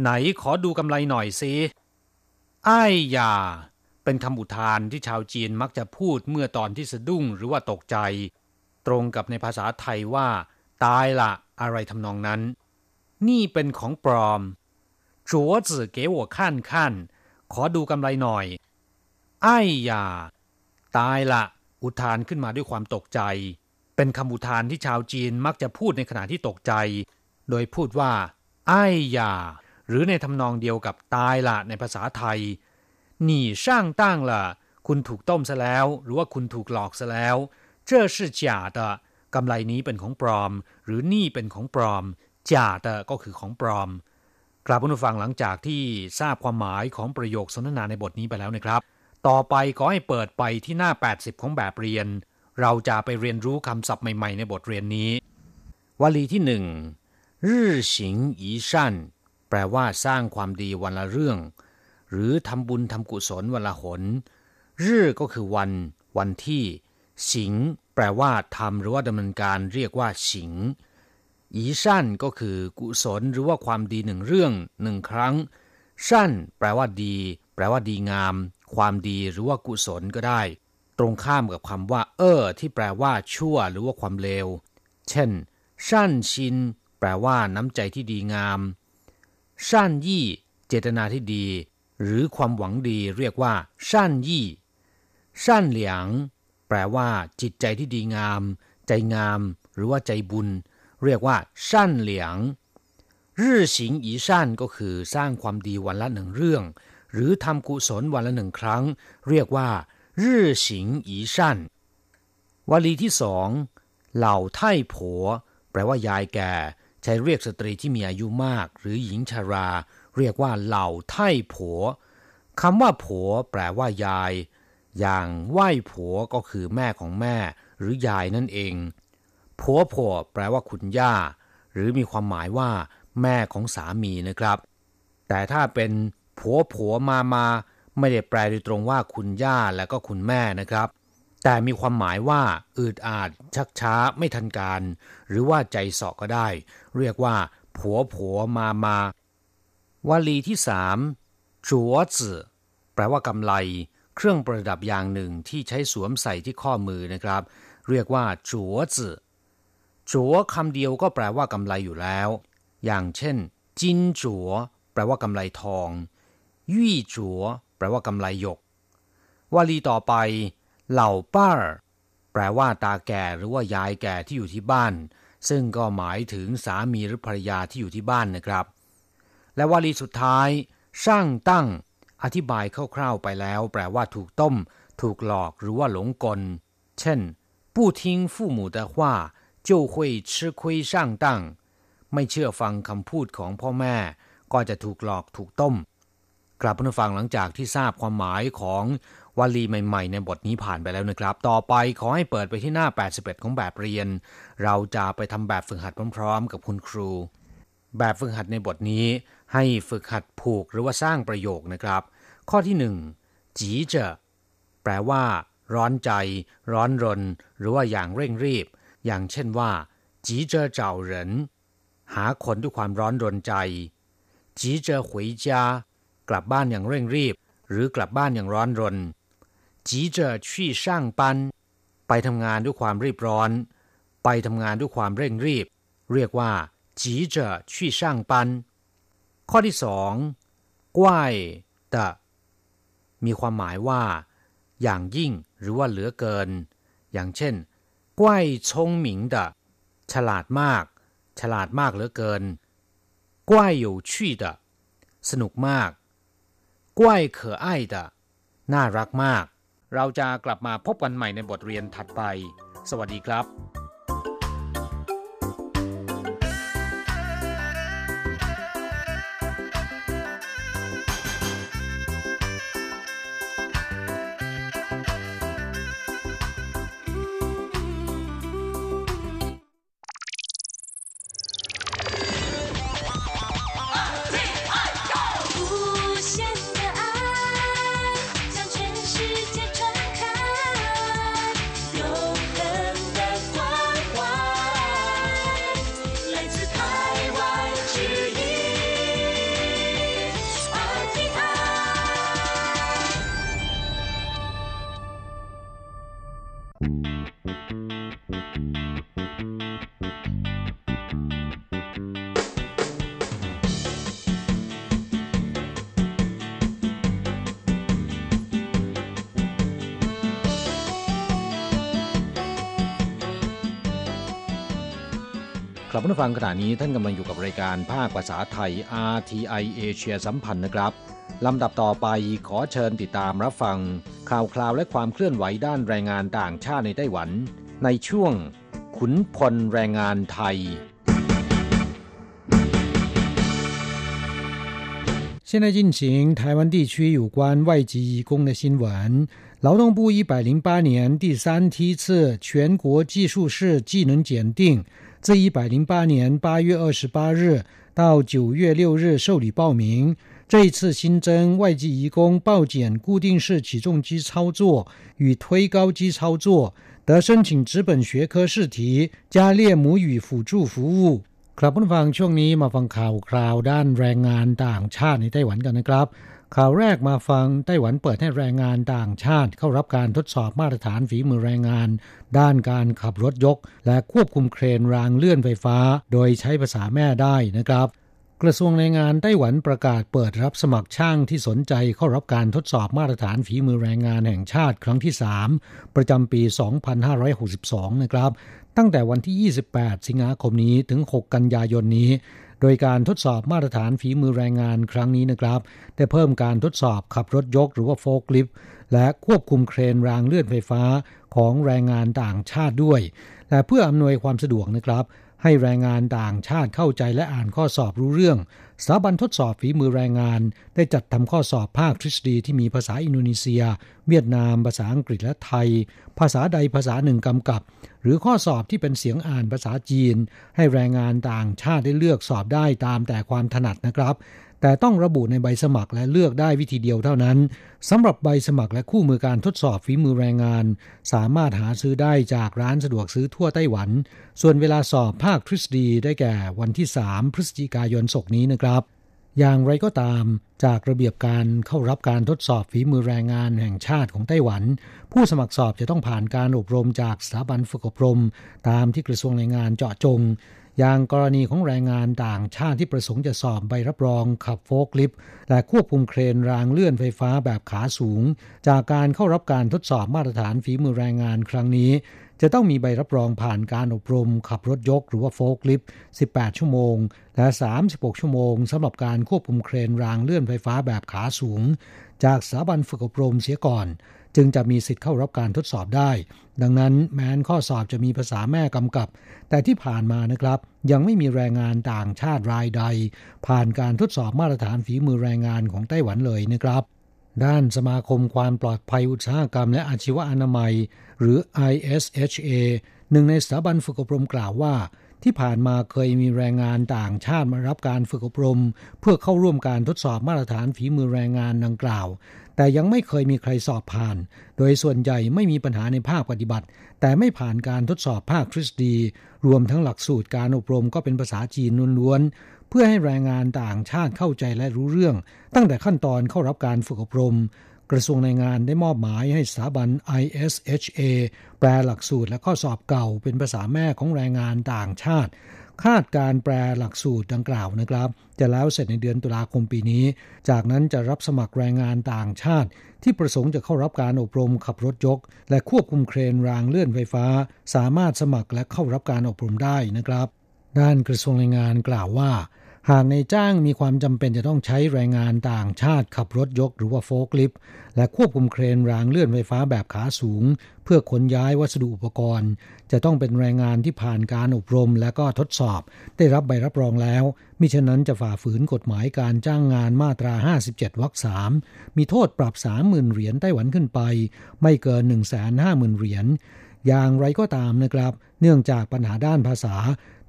ไหนขอดูกำไรหน่อยสิ อ้ายยา เป็นคำอุทานที่ชาวจีนมักจะพูดเมื่อตอนที่สะดุ้งหรือว่าตกใจ ตรงกับในภาษาไทยว่า ตายละอะไรทำนองนั้น นี่เป็นของปลอมจัวจื่อเก๋หัวขั้นขั้นขอดูกำไรหน่อยไอ้ยา ตายละ อุทานขึ้นมาด้วยความตกใจ เป็นคำอุทานที่ชาวจีนมักจะพูดในขณะที่ตกใจ โดยพูดว่าไอ้ยา หรือในทำนองเดียวกับตายละในภาษาไทยหนีช่างตั้งละคุณถูกต้มซะแล้ว หรือว่าคุณถูกหลอกซะแล้ว这是假的กำไรนี้เป็นของปลอม หรือนี่เป็นของปลอมจ่าแต่ก็คือของปลอม กลับผู้ฟังหลังจากที่ทราบความหมายของประโยคสนทนาในบทนี้ไปแล้วนะครับ ต่อไปขอให้เปิดไปที่หน้า 80 ของแบบเรียน เราจะไปเรียนรู้คำศัพท์ใหม่ๆ ในบทเรียนนี้ วลีที่หนึ่งรื่อสิงอีชัน แปลว่าสร้างความดีวันละเรื่อง หรือทำบุญทำกุศลวันละหนรื่อก็คือวัน วันที่ สิง แปลว่าทำหรือว่าดำเนินการเรียกว่า สิงอีสั้นก็คือกุศลหรือว่าความดีหนึ่งเรื่องหนึ่งครั้ง สั้น แปลว่าดี แปลว่าดีงาม ความดีหรือว่ากุศลก็ได้ ตรงข้ามกับคำว่า เออที่แปลว่า ชั่ว หรือว่าความเลว เช่น สั้นชิน แปลว่าน้ำใจที่ดีงาม สั้นยี่เจตนาที่ดี หรือความหวังดีเรียกว่าสั้นยี่สั้นเหลียงแปลว่า จิตใจที่ดีงาม ใจงาม หรือว่าใจบุญ เรียกว่าสั้นเหลียงรื่อสิงอีสั้นก็คือสร้างความดีวันละหนึ่งเรื่อง หรือทำกุศลวันละหนึ่งครั้ง เรียกว่ารื่อสิงอีสั้นวลีที่สองเหล่าไท่ผัวแปลว่ายายแก่ ใช้เรียกสตรีที่มีอายุมาก หรือหญิงชารา เรียกว่าเหล่าไท่ผัวคำว่าผัวแปลว่ายาย อย่างไหว้ผัวก็คือแม่ของแม่ หรือยายนั่นเองผัวผัวแปลว่าคุณย่า หรือมีความหมายว่า แม่ของสามีนะครับ แต่ถ้าเป็นผัวผัวมามาไม่ได้แปลโดยตรงว่าคุณย่าและก็คุณแม่นะครับ แต่มีความหมายว่าอืดอาด ชักช้าไม่ทันการ หรือว่าใจเสาะก็ได้ เรียกว่า ผัวผัวมามาวลีที่สามจัวจื่อแปลว่ากำไล เครื่องประดับอย่างหนึ่งที่ใช้สวมใส่ที่ข้อมือนะครับ เรียกว่าจัวจื่อจัวคำเดียวก็แปลว่ากำไลอยู่แล้ว อย่างเช่น จินจัวแปลว่ากำไลทองยี่จัวแปลว่ากำไลหยกวลีต่อไป เหล่าป้าแปลว่าตาแก่หรือว่ายายแก่ที่อยู่ที่บ้าน ซึ่งก็หมายถึงสามีหรือภรรยาที่อยู่ที่บ้านนะครับ และวลีสุดท้ายช่างตั้งอธิบายคร่าวๆไปแล้ว แปลว่าถูกต้ม ถูกหลอกหรือว่าหลงกล เช่น不听父母的话就会吃亏上当ไม่เชื่อฟังคำพูดของพ่อแม่ ก็จะถูกหลอกถูกต้ม กลับมาฟังหลังจากที่ทราบความหมายของ วลีใหม่ ๆ ในบทนี้ผ่านไปแล้วนะครับ ต่อไปขอให้เปิดไปที่หน้า 81 ของแบบเรียน เราจะไปทำแบบฝึกหัดพร้อม ๆ กับคุณครู แบบฝึกหัดในบทนี้ ให้ฝึกหัดผูกหรือว่าสร้างประโยคนะครับ ข้อที่หนึ่งจีเจแปลว่า ร้อนใจ ร้อนรน หรือว่าอย่างเร่งรีบ อย่างเช่นว่าจีเจอเจ้าเหรินหาคนด้วยความร้อนรนใจจีเจ回家กลับบ้านอย่างเร่งรีบ หรือกลับบ้านอย่างร้อนรน จีเจ去上班ไปทำงานด้วยความรีบร้อน ไปทำงานด้วยความเร่งรีบ เรียกว่าจีเจ去上班ข้อที่สองกว้ายตะมีความหมายว่า อย่างยิ่งหรือว่าเหลือเกิน อย่างเช่นกว้ายชงหมิง的ฉลาดมาก ฉลาดมากเหลือเกินกว้าย有趣的สนุกมากกว้าย可爱的 น่ารักมาก เราจะกลับมาพบกันใหม่ในบทเรียนถัดไป สวัสดีครับ ครับผู้ฟังขณะนี้ท่านกำลังอยู่กับรายการภาคภาษาไทย RTI เอเชียสัมพันธ์นะครับลำดับต่อไปขอเชิญติดตามรับฟัง ข่าวคราวและความเคลื่อนไหวด้านแรงงานต่างชาติในไต้หวัน ในช่วง ขุนพลแรงงานไทย现在进行台湾地区有关外籍移工的新闻。劳动部一百零八年第三梯次全国技术士技能检定 自一百零八年八月二十八日到九月六日受理报名。这一次新增外籍移工报检固定式起重机操作与推高机操作，得申请纸本学科试题，加列母语辅助服务。ครับผู้ฟังช่วงนี้มาฟังข่าวคราวด้านแรงงานต่างชาติในไต้หวันกันนะครับ ข่าวแรกมาฟังไต้หวันเปิดให้แรงงานต่างชาติ เข้ารับการทดสอบมาตรฐานฝีมือแรงงาน ด้านการขับรถยก และควบคุมเครนรางเลื่อนไฟฟ้า โดยใช้ภาษาแม่ได้นะครับ กระทรวงแรงงานไต้หวันประกาศเปิดรับสมัครช่างที่สนใจเข้ารับการทดสอบมาตรฐานฝีมือแรงงานแห่งชาติครั้งที่ 3 ประจำปี 2562 นะครับ ตั้งแต่วันที่ 28 สิงหาคมนี้ถึง 6 กันยายนนี้ โดยการทดสอบมาตรฐานฝีมือแรงงานครั้งนี้นะครับ ได้เพิ่มการทดสอบขับรถยกหรือว่าโฟล์คลิฟต์และควบคุมเครนรางเลื่อนไฟฟ้าของแรงงานต่างชาติด้วย และเพื่ออำนวยความสะดวกนะครับ ให้แรงงานต่างชาติเข้าใจและอ่านข้อสอบรู้เรื่อง สถาบันทดสอบฝีมือแรงงาน ได้จัดทำข้อสอบภาคทฤษฎีที่มีภาษาอินโดนีเซีย เวียดนาม ภาษาอังกฤษและไทย ภาษาใดภาษาหนึ่งกำกับ หรือข้อสอบที่เป็นเสียงอ่านภาษาจีน ให้แรงงานต่างชาติได้เลือกสอบได้ตามแต่ความถนัดนะครับ แต่ต้องระบุในใบสมัครและเลือกได้วิธีเดียวเท่านั้นสำหรับใบสมัครและคู่มือการทดสอบฝีมือแรงงาน สามารถหาซื้อได้จากร้านสะดวกซื้อทั่วไต้หวัน ส่วนเวลาสอบภาคทฤษฎีได้แก่วันที่ 3 พฤศจิกายนศกนี้นะครับ อย่างไรก็ตามจากระเบียบการเข้ารับการทดสอบฝีมือแรงงานแห่งชาติของไต้หวัน ผู้สมัครสอบจะต้องผ่านการอบรมจากสถาบันฝึกอบรม ตามที่กระทรวงแรงงานเจาะจง อย่างกรณีของแรงงานต่างชาติที่ประสงค์จะสอบใบรับรองขับโฟล์คลิฟต์และควบคุมเครนรางเลื่อนไฟฟ้าแบบขาสูง จากการเข้ารับการทดสอบมาตรฐานฝีมือแรงงานครั้งนี้ จะต้องมีใบรับรองผ่านการอบรมขับรถยกหรือว่าโฟล์คลิฟต์18 ชั่วโมง และ 36 ชั่วโมงสำหรับการควบคุมเครนรางเลื่อนไฟฟ้าแบบขาสูง จากสถาบันฝึกอบรมเสียก่อน จึงจะมีสิทธิ์เข้ารับการทดสอบได้ ดังนั้นแม้นข้อสอบจะมีภาษาแม่กำกับ แต่ที่ผ่านมานะครับ ยังไม่มีแรงงานต่างชาติรายใด ผ่านการทดสอบมาตรฐานฝีมือแรงงานของไต้หวันเลยนะครับด้านสมาคมความปลอดภัยอุตสาหกรรมและอาชีวอนามัย หรือ ISHA หนึ่งในสถาบันฝึกอบรมกล่าวว่า ที่ผ่านมาเคยมีแรงงานต่างชาติมารับการฝึกอบรม เพื่อเข้าร่วมการทดสอบมาตรฐานฝีมือแรงงานดังกล่าว แต่ยังไม่เคยมีใครสอบผ่าน โดยส่วนใหญ่ไม่มีปัญหาในภาคปฏิบัติ แต่ไม่ผ่านการทดสอบภาคทฤษฎี รวมทั้งหลักสูตรการอบรมก็เป็นภาษาจีนล้วนๆเพื่อให้แรงงานต่างชาติเข้าใจและรู้เรื่อง ตั้งแต่ขั้นตอนเข้ารับการฝึกอบรม กระทรวงแรงงานได้มอบหมายให้สถาบัน ISHA แปลหลักสูตรและข้อสอบเก่าเป็นภาษาแม่ของแรงงานต่างชาติ คาดการแปลหลักสูตรดังกล่าวนะครับ จะแล้วเสร็จในเดือนตุลาคมปีนี้ จากนั้นจะรับสมัครแรงงานต่างชาติ ที่ประสงค์จะเข้ารับการอบรมขับรถยก และควบคุมเครนรางเลื่อนไฟฟ้า สามารถสมัครและเข้ารับการอบรมได้นะครับ ด้านกระทรวงแรงงานกล่าวว่า หากในจ้างมีความจำเป็นจะต้องใช้แรงงานต่างชาติขับรถยกหรือว่าโฟล์คลิฟต์และควบคุมเครนรางเลื่อนไฟฟ้าแบบขาสูง เพื่อขนย้ายวัสดุอุปกรณ์ จะต้องเป็นแรงงานที่ผ่านการอบรมและก็ทดสอบ ได้รับใบรับรองแล้ว มิฉะนั้นจะฝ่าฝืนกฎหมายการจ้างงานมาตรา 57 วรรค3มีโทษปรับ 30,000 เหรียญไต้หวันขึ้นไป ไม่เกิน 150,000 เหรียญอย่างไรก็ตามนะครับเนื่องจากปัญหาด้านภาษา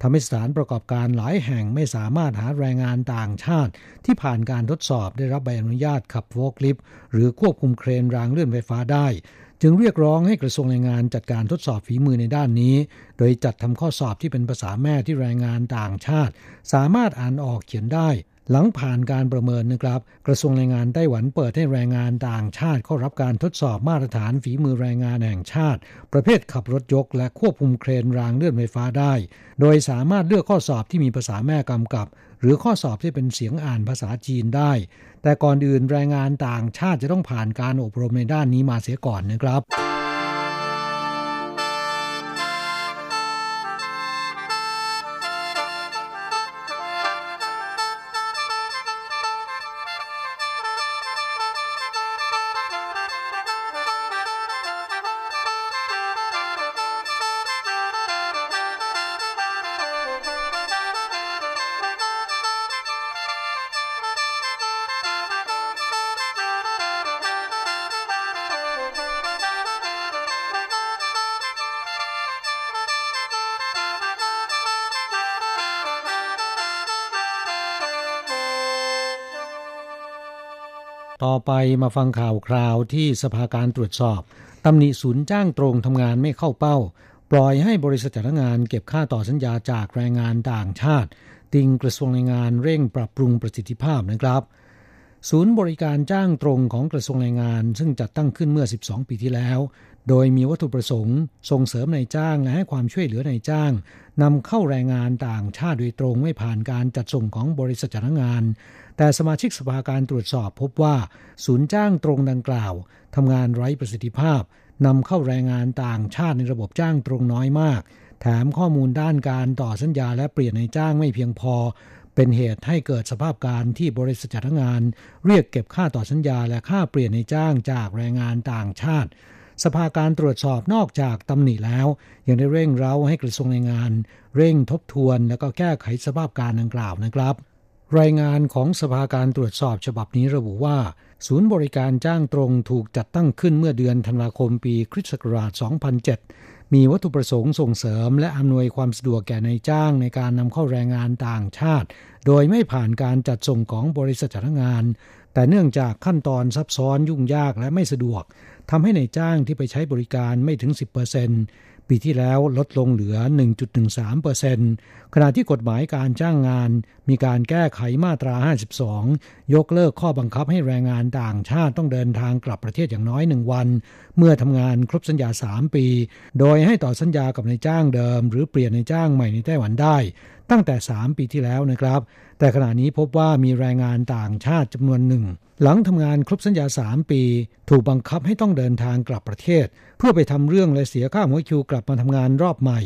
ทำให้สถานประกอบการหลายแห่งไม่สามารถหาแรงงานต่างชาติ ที่ผ่านการทดสอบได้รับใบอนุญาตขับโฟล์คลิฟต์หรือควบคุมเครนรางเลื่อนไฟฟ้าได้ จึงเรียกร้องให้กระทรวงแรงงานจัดการทดสอบฝีมือในด้านนี้ โดยจัดทำข้อสอบที่เป็นภาษาแม่ที่แรงงานต่างชาติ สามารถอ่านออกเขียนได้ หลังผ่านการประเมินนะครับ กระทรวงแรงงานไต้หวันเปิดให้แรงงานต่างชาติเข้ารับการทดสอบมาตรฐานฝีมือแรงงานแห่งชาติ ประเภทขับรถยก และควบคุมเครนรางเลื่อนไฟฟ้าได้ โดยสามารถเลือกข้อสอบที่มีภาษาแม่กำกับ หรือข้อสอบที่เป็นเสียงอ่านภาษาจีนได้ แต่ก่อนอื่นแรงงานต่างชาติจะต้องผ่านการอบรมในด้านนี้มาเสียก่อนนะครับ ไปมาฟังข่าวคราวที่สภาการตรวจสอบตำหนิศูนย์จ้างตรงทำงานไม่เข้าเป้า ปล่อยให้บริษัทจ้างงานเก็บค่าต่อสัญญาจากแรงงานต่างชาติ ติงกระทรวงแรงงานเร่งปรับปรุงประสิทธิภาพนะครับ ศูนย์บริการจ้างตรงของกระทรวงแรงงาน ซึ่งจัดตั้งขึ้นเมื่อ 12 ปีที่แล้ว โดยมีวัตถุประสงค์ส่งเสริมนายจ้างและให้ความช่วยเหลือนายจ้างนำเข้าแรงงานต่างชาติโดยตรงไม่ผ่านการจัดส่งของบริษัทจ้างงาน แต่สมาชิกสภาการตรวจสอบพบว่า ศูนย์จ้างตรงดังกล่าวทำงานไร้ประสิทธิภาพนำเข้าแรงงานต่างชาติในระบบจ้างตรงน้อยมาก แถมข้อมูลด้านการต่อสัญญาและเปลี่ยนนายจ้างไม่เพียงพอ เป็นเหตุให้เกิดสภาพการที่บริษัทจ้างงาน เรียกเก็บค่าต่อสัญญาและค่าเปลี่ยนในจ้างจากแรงงานต่างชาติ สภาการตรวจสอบนอกจากตำหนิแล้ว ยังได้เร่งเร้าให้กระทรวงแรงงาน เร่งทบทวนและก็แก้ไขสภาพการดังกล่าวนะครับ รายงานของสภาการตรวจสอบฉบับนี้ระบุว่า ศูนย์บริการจ้างตรงถูกจัดตั้งขึ้นเมื่อเดือนธันวาคมปีคริสต์ศักราช 2007 มีวัตถุประสงค์ส่งเสริม และอำนวยความสะดวกแก่นายจ้างในการนำเข้าแรงงานต่างชาติ โดยไม่ผ่านการจัดส่งของบริษัทจ้างงาน แต่เนื่องจากขั้นตอนซับซ้อนยุ่งยากและไม่สะดวกทำให้ในายจ้างที่ไปใช้บริการไม่ถึง 10% ปีที่แล้วลดลงเหลือ 1.13%ขณะที่กฎหมายการจ้างงาน มีการแก้ไขมาตรา 52 ยกเลิกข้อบังคับให้แรงงานต่างชาติต้องเดินทางกลับประเทศอย่างน้อยหนึ่งวัน เมื่อทำงานครบสัญญา 3 ปี โดยให้ต่อสัญญากับนายจ้างเดิม หรือเปลี่ยนนายจ้างใหม่ในไต้หวันได้ ตั้งแต่ 3 ปีที่แล้วนะครับ แต่ขณะนี้พบว่ามีแรงงานต่างชาติจำนวนหนึ่ง หลังทำงานครบสัญญา 3 ปี ถูกบังคับให้ต้องเดินทางกลับประเทศ เพื่อไปทำเรื่องและเสียค่าหัวคิวกลับมาทำงานรอบใหม่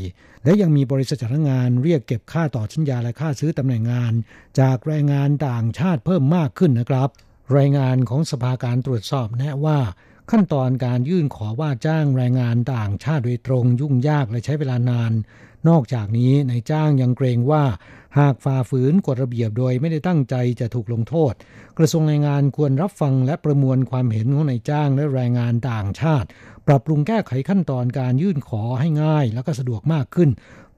และยังมีบริษัทจ้างงานเรียกเก็บค่าต่อสัญญาและค่าซื้อตำแหน่งงาน จากแรงงานต่างชาติเพิ่มมากขึ้นนะครับ รายงานของสภาการตรวจสอบแนะว่าขั้นตอนการยื่นขอว่าจ้างแรงงานต่างชาติโดยตรงยุ่งยากและใช้เวลานาน นอกจากนี้นายจ้างยังเกรงว่า หากฝ่าฝืนกฎระเบียบโดยไม่ได้ตั้งใจจะถูกลงโทษ กระทรวงแรงงานควรรับฟังและประมวลความเห็นของนายจ้างและแรงงานต่างชาติ ปรับปรุงแก้ไขขั้นตอนการยื่นขอให้ง่าย และก็สะดวกมากขึ้น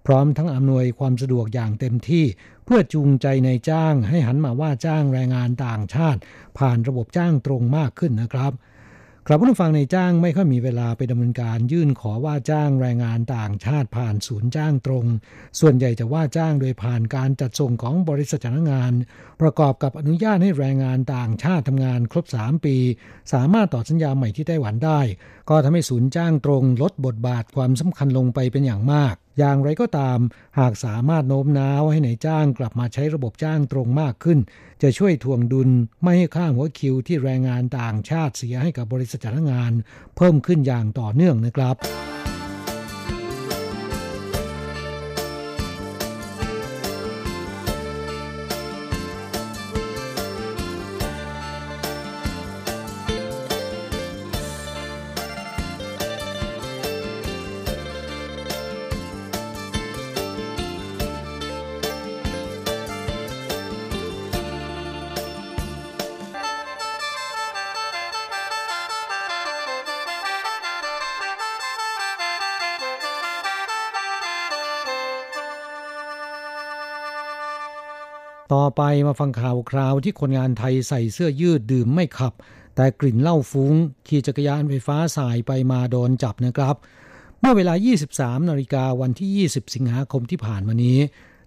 พร้อมทั้งอำนวยความสะดวกอย่างเต็มที่ เพื่อจูงใจในายจ้างให้หันมาว่าจ้างแรงงานต่างชาติ ผ่านระบบจ้างตรงมากขึ้นนะครับ ครับผู้ฟังในจ้างไม่ค่อยมีเวลาไปดำเนินการยื่นขอว่าจ้างแรงงานต่างชาติผ่านศูนย์จ้างตรง ส่วนใหญ่จะว่าจ้างโดยผ่านการจัดส่งของบริษัทจ้างงาน ประกอบกับอนุญาตให้แรงงานต่างชาติทำงานครบ 3 ปี สามารถต่อสัญญาใหม่ที่ไต้หวันได้ ก็ทำให้ศูนย์จ้างตรง ลดบทบาทความสำคัญลงไปเป็นอย่างมาก อย่างไรก็ตาม หากสามารถโน้มน้าวให้ในจ้างกลับมาใช้ระบบจ้างตรงมากขึ้น จะช่วยทวงดุลไม่ให้ค่าหัวคิวที่แรงงานต่างชาติเสียให้กับบริษัทจ้างงาน เพิ่มขึ้นอย่างต่อเนื่องนะครับ ไปมาฟังข่าวคราวที่คนงานไทยใส่เสื้อยืดดื่มไม่ขับ แต่กลิ่นเหล้าฟุง้ง ขี่จักรยานไฟฟ้าสายไปมาโดนจับนะครับ เมื่อเวลา 23 นาฬิกาวันที่ 20 สิงหาคมที่ผ่านมานี้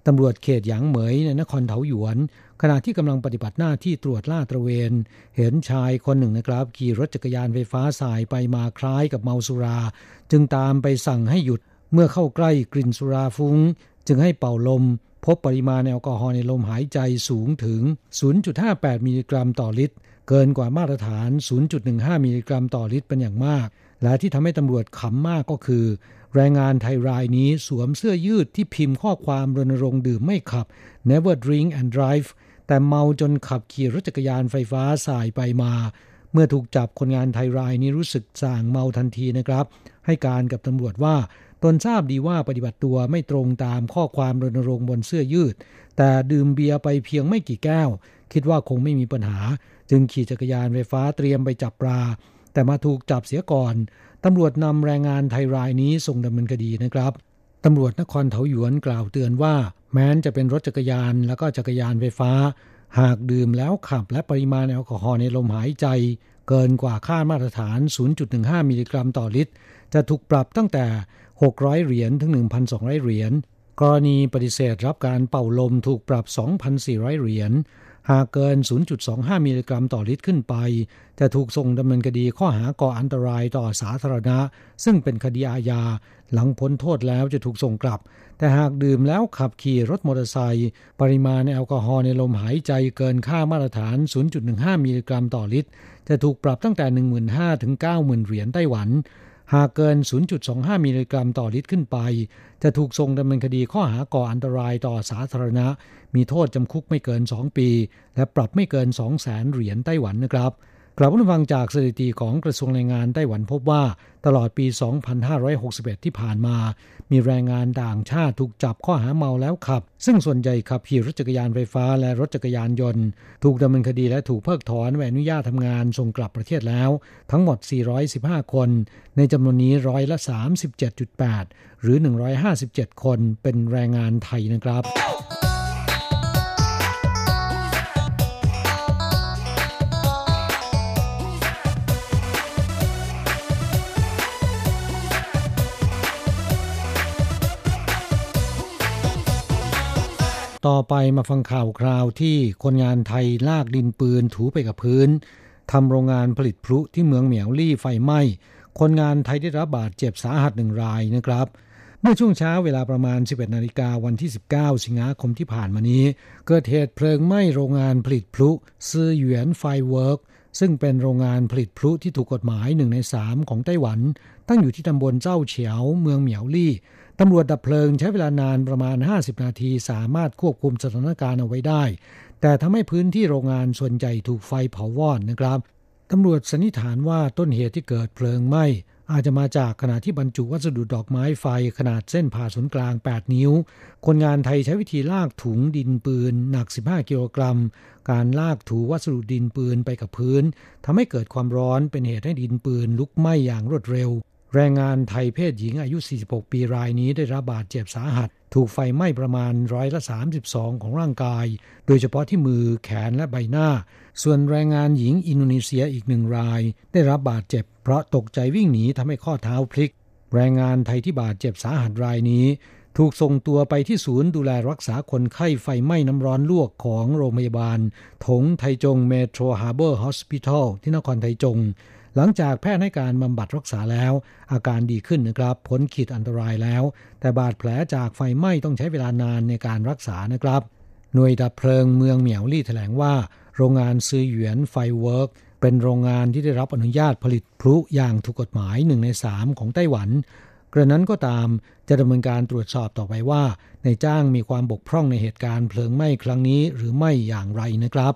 ตำรวจเขตหยางเหมยในนครเถาหยวน ขณะที่กำลังปฏิบัติหน้าที่ตรวจล่าตระเวน เห็นชายคนหนึ่งนะครับ ขี่รถจักรยานไฟฟ้าสายไปมาคล้ายกับเมาสุรา จึงตามไปสั่งให้หยุดเมื่อเข้าใกล้กลิ่นสุราฟุง้ง จึงให้เป่าลม พบปริมาณแอลกอฮอล์ในลมหายใจสูงถึง 0.58 มิลลิกรัมต่อลิตร เกินกว่ามาตรฐาน 0.15 มิลลิกรัมต่อลิตรเป็นอย่างมาก และที่ทำให้ตำรวจขำมากก็คือ แรงงานไทยรายนี้สวมเสื้อยืดที่พิมพ์ข้อความรณรงค์ดื่มไม่ขับ Never drink and drive แต่เมาจนขับขี่รถจักรยานไฟฟ้าสายไปมา เมื่อถูกจับคนงานไทยรายนี้รู้สึกส่างเมาทันทีนะครับ ให้การกับตำรวจว่า ตนทราบดีว่าปฏิบัติตัวไม่ตรงตามข้อความรณรงค์บนเสื้อยืด แต่ดื่มเบียร์ไปเพียงไม่กี่แก้ว คิดว่าคงไม่มีปัญหา จึงขี่จักรยานไฟฟ้าเตรียมไปจับปลา แต่มาถูกจับเสียก่อน ตำรวจนำแรงงานไทยรายนี้ส่งดำเนินคดีนะครับตำรวจนครเถาหยวนกล่าวเตือนว่า แม้นจะเป็นรถจักรยานแล้วก็จักรยานไฟฟ้า หากดื่มแล้วขับและปริมาณแอลกอฮอล์ในลมหายใจ เกินกว่าค่ามาตรฐาน 0.15 มิลลิกรัมต่อลิตร จะถูกปรับตั้งแต่ 600 เหรียญถึง 1,200 เหรียญ กรณีปฏิเสธรับการเป่าลมถูกปรับ 2,400 เหรียญ หากเกิน 0.25 มิลลิกรัมต่อลิตรขึ้นไป จะถูกส่งดำเนินคดีข้อหาก่ออันตรายต่อสาธารณะ ซึ่งเป็นคดีอาญา หลังพ้นโทษแล้วจะถูกส่งกลับ แต่หากดื่มแล้วขับขี่รถมอเตอร์ไซค์ปริมาณแอลกอฮอล์ในลมหายใจเกินค่ามาตรฐาน 0.15 มิลลิกรัมต่อลิตร จะถูกปรับตั้งแต่ 15,000 ถึง 90,000 เหรียญไต้หวัน หากเกิน 0.25 มิลลิกรัมต่อลิตรขึ้นไป จะถูกส่งดำเนินคดีข้อหาก่ออันตรายต่อสาธารณะ มีโทษจำคุกไม่เกิน 2 ปี และปรับไม่เกิน 200,000เหรียญไต้หวันนะครับ กลับมาฟังจากสถิติของกระทรวงแรงงานไต้หวันพบว่าตลอดปี 2561 ที่ผ่านมา มีแรงงานต่างชาติถูกจับข้อหาเมาแล้วขับ ซึ่งส่วนใหญ่ขับขี่รถจักรยานไฟฟ้าและรถจักรยานยนต์ ถูกดำเนินคดีและถูกเพิกถอนใบอนุญาตทำงานส่งกลับประเทศแล้ว ทั้งหมด 415 คน ในจำนวนนี้ร้อยละ 37.8 หรือ 157 คนเป็นแรงงานไทยนะครับ ต่อไปมาฟังข่าวคราวที่คนงานไทยลากดินปืนถูไปกับพื้นทำโรงงานผลิตพลุที่เมืองเหมียวลี่ไฟไหม้ คนงานไทยได้รับบาดเจ็บสาหัสหนึ่งรายนะครับ เมื่อช่วงเช้าเวลาประมาณ 11นาฬิกาวันที่ 19 สิงหาคมที่ผ่านมานี้ เกิดเหตุเพลิงไหม้โรงงานผลิตพลุซื่อหยวน Firework ซึ่งเป็นโรงงานผลิตพลุที่ถูกกฎหมายหนึ่งในสามของไต้หวัน ตั้งอยู่ที่ตำบลเจ้าเฉียวเมืองเหมียวลี่ ตำรวจดับเพลิงใช้เวลานานประมาณ 50 นาทีสามารถควบคุมสถานการณ์เอาไว้ได้ แต่ทำให้พื้นที่โรงงานส่วนใหญ่ถูกไฟเผาวอดนะครับตำรวจสันนิษฐานว่าต้นเหตุที่เกิดเพลิงไหม้อาจจะมาจากขณะที่บรรจุวัสดุดอกไม้ไฟขนาดเส้นผ่าศูนย์กลาง 8 นิ้ว คนงานไทยใช้วิธีลากถุงดินปืน หนัก 15 กิโลกรัม การลากถูวัสดุดินปืนไปกับพื้นทำให้เกิดความร้อนเป็นเหตุให้ดินปืนลุกไหม้อย่างรวดเร็ว แรงงานไทยเพศหญิงอายุ 46 ปีรายนี้ได้รับบาดเจ็บสาหัส ถูกไฟไหม้ประมาณร้อยละ 32 ของร่างกาย โดยเฉพาะที่มือแขนและใบหน้า ส่วนแรงงานหญิงอินโดนีเซียอีกหนึ่งราย ได้รับบาดเจ็บ เพราะตกใจวิ่งหนีทำให้ข้อเท้าพลิก แรงงานไทยที่บาดเจ็บสาหัสรายนี้ ถูกส่งตัวไปที่ศูนย์ดูแลรักษาคนไข้ไฟไหม้น้ำร้อนลวกของโรงพยาบาล ถงไทจง Metro Harbor Hospital ที่นครไทจง หลังจากแพทย์ให้การบำบัดรักษาแล้ว อาการดีขึ้นนะครับพ้นขีดอันตรายแล้ว แต่บาดแผลจากไฟไหม้ต้องใช้เวลานานในการรักษานะครับ หน่วยดับเพลิงเมืองเหมียวลี่แถลงว่า โรงงานซื่อหยวน Firework เป็นโรงงานที่ได้รับอนุญาตผลิตพลุอย่างถูกกฎหมายหนึ่งในสามของไต้หวันกระนั้นก็ตามจะดำเนินการตรวจสอบต่อไปว่านายจ้างมีความบกพร่องในเหตุการณ์เพลิงไหม้ครั้งนี้หรือไม่อย่างไรนะครับ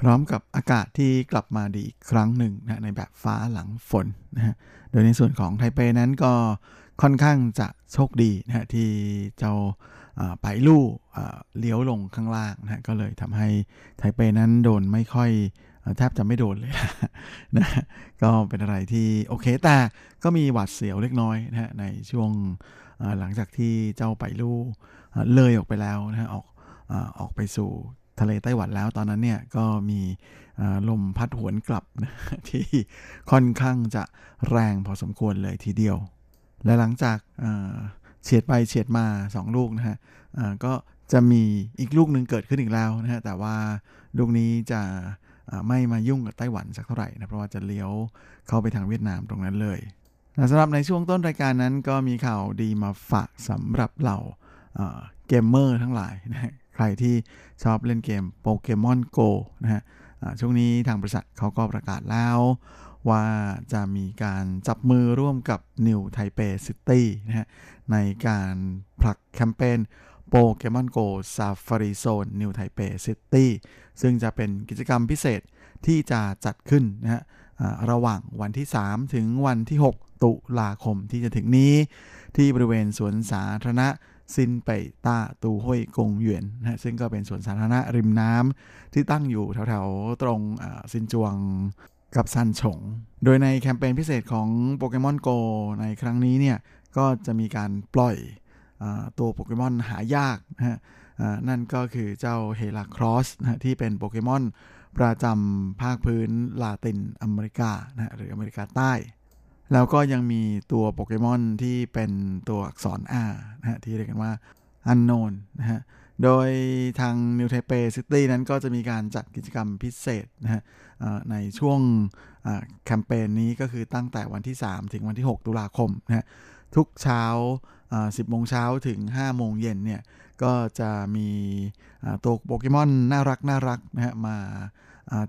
พร้อมกับอากาศที่กลับมาดีอีกครั้งหนึ่งนะในแบบฟ้าหลังฝนนะฮะโดยในส่วนของไทเปนั้นก็ค่อนข้างจะโชคดีนะฮะที่เจ้าไปลู่เลี้ยวลงข้างล่างนะก็เลยทำให้ไทเปนั้นโดนไม่ค่อยแทบจะไม่โดนเลยนะก็เป็นอะไรที่โอเคแต่ก็มีหวาดเสียวเล็กน้อยนะฮะในช่วงหลังจากที่เจ้าไปลู่เลยออกไปแล้วนะออกออกไปสู่ ทะเลไต้หวันแล้วตอนนั้นเนี่ยก็มีลมพัดหวนกลับนะที่ค่อนข้างจะแรงพอสมควรเลยทีเดียว และหลังจากเฉียดไปเฉียดมา 2 ลูกนะฮะก็จะมีอีกลูกหนึ่งเกิดขึ้นอีกแล้วนะฮะแต่ว่าลูกนี้จะไม่มายุ่งกับไต้หวันสักเท่าไหร่นะเพราะว่าจะเลี้ยวเข้าไปทางเวียดนามตรงนั้นเลยสำหรับในช่วงต้นรายการนั้นก็มีข่าวดีมาฝากสำหรับเหล่าเกมเมอร์ทั้งหลายนะ ที่ชอบเล่นเกม Pokémon GO นะฮะช่วงนี้ทางบริษัทเขาก็ประกาศแล้ว ว่าจะมีการจับมือร่วมกับ New Taipei City นะฮะในการผลักแคมเปญ Pokémon GO Safari Zone New Taipei City ซึ่งจะเป็นกิจกรรมพิเศษที่จะจัดขึ้นนะฮะระหว่างวันที่ 3 ถึงวันที่6 ตุลาคมที่จะถึงนี้ ที่บริเวณสวนสาธารณะซินเปต้าตูห้วยกงหยวนนะซึ่งก็เป็นสวนสาธารณะริมน้ำที่ตั้งอยู่แถวๆ ตรงซินจวงกับซันฉง โดยในแคมเปญพิเศษของโปเกมอนโกในครั้งนี้เนี่ย ก็จะมีการปล่อยตัวโปเกมอนหายากนะฮะนั่นก็คือเจ้าเฮลาครอสนะที่เป็นโปเกมอนประจำภาคพื้นลาตินอเมริกานะหรืออเมริกาใต้ แล้วก็ยังมีตัวโปเกมอนที่เป็นตัวอักษร R นะฮะที่เรียกกันว่า unknown นะฮะโดยทาง New Taipei City นั้นก็จะมีการจัดกิจกรรมพิเศษนะฮะในช่วงแคมเปญนี้ก็คือตั้งแต่วันที่ 3 ถึงวันที่ 6 ตุลาคมนะฮะทุกเช้า 10 โมงเช้าถึง 5 โมงเย็นเนี่ย ก็จะมีตัวโปเกมอนน่ารักน่ารักนะฮะมา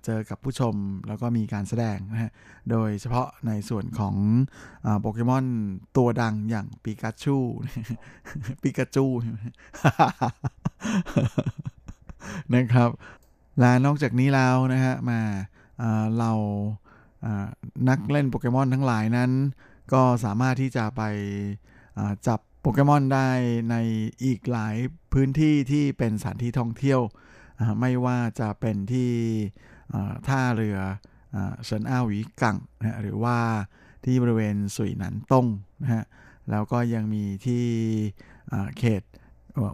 เจอกับผู้ชมแล้วก็มีการแสดงนะฮะ โดยเฉพาะในส่วนของโปเกมอนตัวดังอย่างปิกาชูปิกาจูนะครับ และนอกจากนี้แล้วนะฮะมาเรานักเล่นโปเกมอนทั้งหลายนั้น ก็สามารถที่จะไปจับโปเกมอนได้ในอีกหลายพื้นที่ที่เป็นสถานที่ท่องเที่ยว ไม่ว่าจะเป็นที่ ท่าเรือเซินอ้าวีกังนะหรือว่าที่บริเวณสุยหนันต้งนะฮะแล้วก็ยังมีที่เขต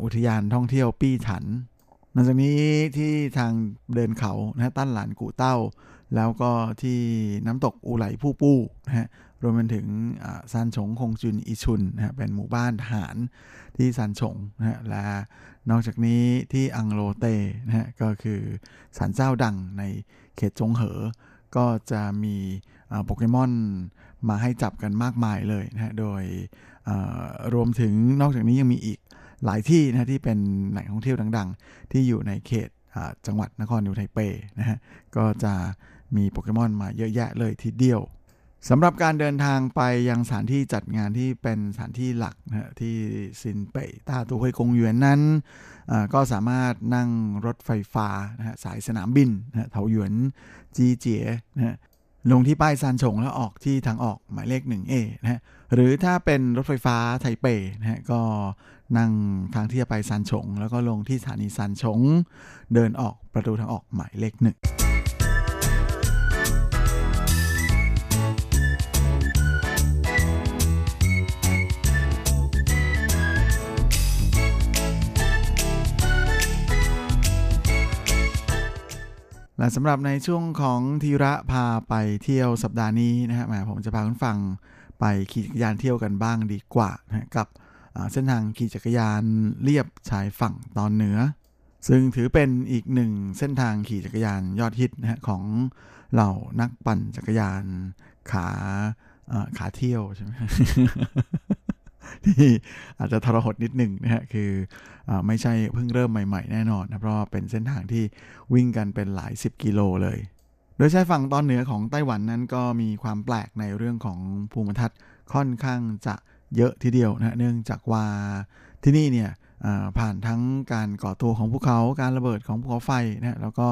อุทยานท่องเที่ยวปี้ฉันหลังจากนี้ที่ทางเดินเขานะตั้นหลานกู่เต้า แล้วก็ที่น้ำตกอูไหลผู้ปู้นะฮะรวมไปถึงซานฉงคงจุนอิชุนนะเป็นหมู่บ้านทหารที่ซานฉงนะฮะและ นอกจากนี้ที่อังโลเตนะฮะก็คือศาลเจ้าดังในเขตจงเหอ ก็จะมีโปเกมอนมาให้จับกันมากมายเลยนะฮะโดยรวมถึงนอกจากนี้ยังมีอีกหลายที่นะที่เป็นแหล่งท่องเที่ยวดัง ๆ ที่อยู่ในเขตจังหวัดนครนิวไทเปนะฮะก็จะมีโปเกมอนมาเยอะแยะเลยทีเดียว สำหรับการเดินทางไปยังสถานที่จัดงานที่เป็นสถานที่หลักนะที่ซินเป่ยต้าตูเฮยกงหยวนนั้น ก็สามารถนั่งรถไฟฟ้านะสายสนามบินนะเถาหยวนจีเจียนะลงที่ป้ายซานฉงแล้วออกที่ทางออกหมายเลข 1A นะฮะหรือถ้าเป็นรถไฟฟ้าไทเปนะฮะก็นั่งทางที่จะไปซานฉงแล้วก็ลงที่สถานีซานฉงเดินออกประตูทางออกหมายเลขหนึ่ง และสำหรับในช่วงของทีระพาไปเที่ยวสัปดาห์นี้นะฮะแหมผมจะพาคุณฟังไปขี่จักรยานเที่ยวกันบ้างดีกว่านะกับเส้นทางขี่จักรยานเรียบชายฝั่งตอนเหนือ ซึ่งถือเป็นอีกหนึ่งเส้นทางขี่จักรยานยอดฮิตนะฮะของเหล่านักปั่นจักรยานขาขาเที่ยวใช่ไหม ที่อาจจะทรหดนิดหนึ่งนะฮะคืออไม่ใช่เพิ่งเริ่มใหม่ๆ แน่นอนนะเพราะเป็นเส้นทางที่วิ่งกันเป็นหลายสิบกิโลเลย โดยใช้ฝั่งตอนเหนือของไต้หวันนั้นก็มีความแปลกในเรื่องของภูมิทัศน์ค่อนข้างจะเยอะทีเดียวนะเนื่องจากว่าที่นี่เนี่ย ผ่านทั้งการก่อตัวของภูเขาการระเบิดของภูเขาไฟนะแล้วก็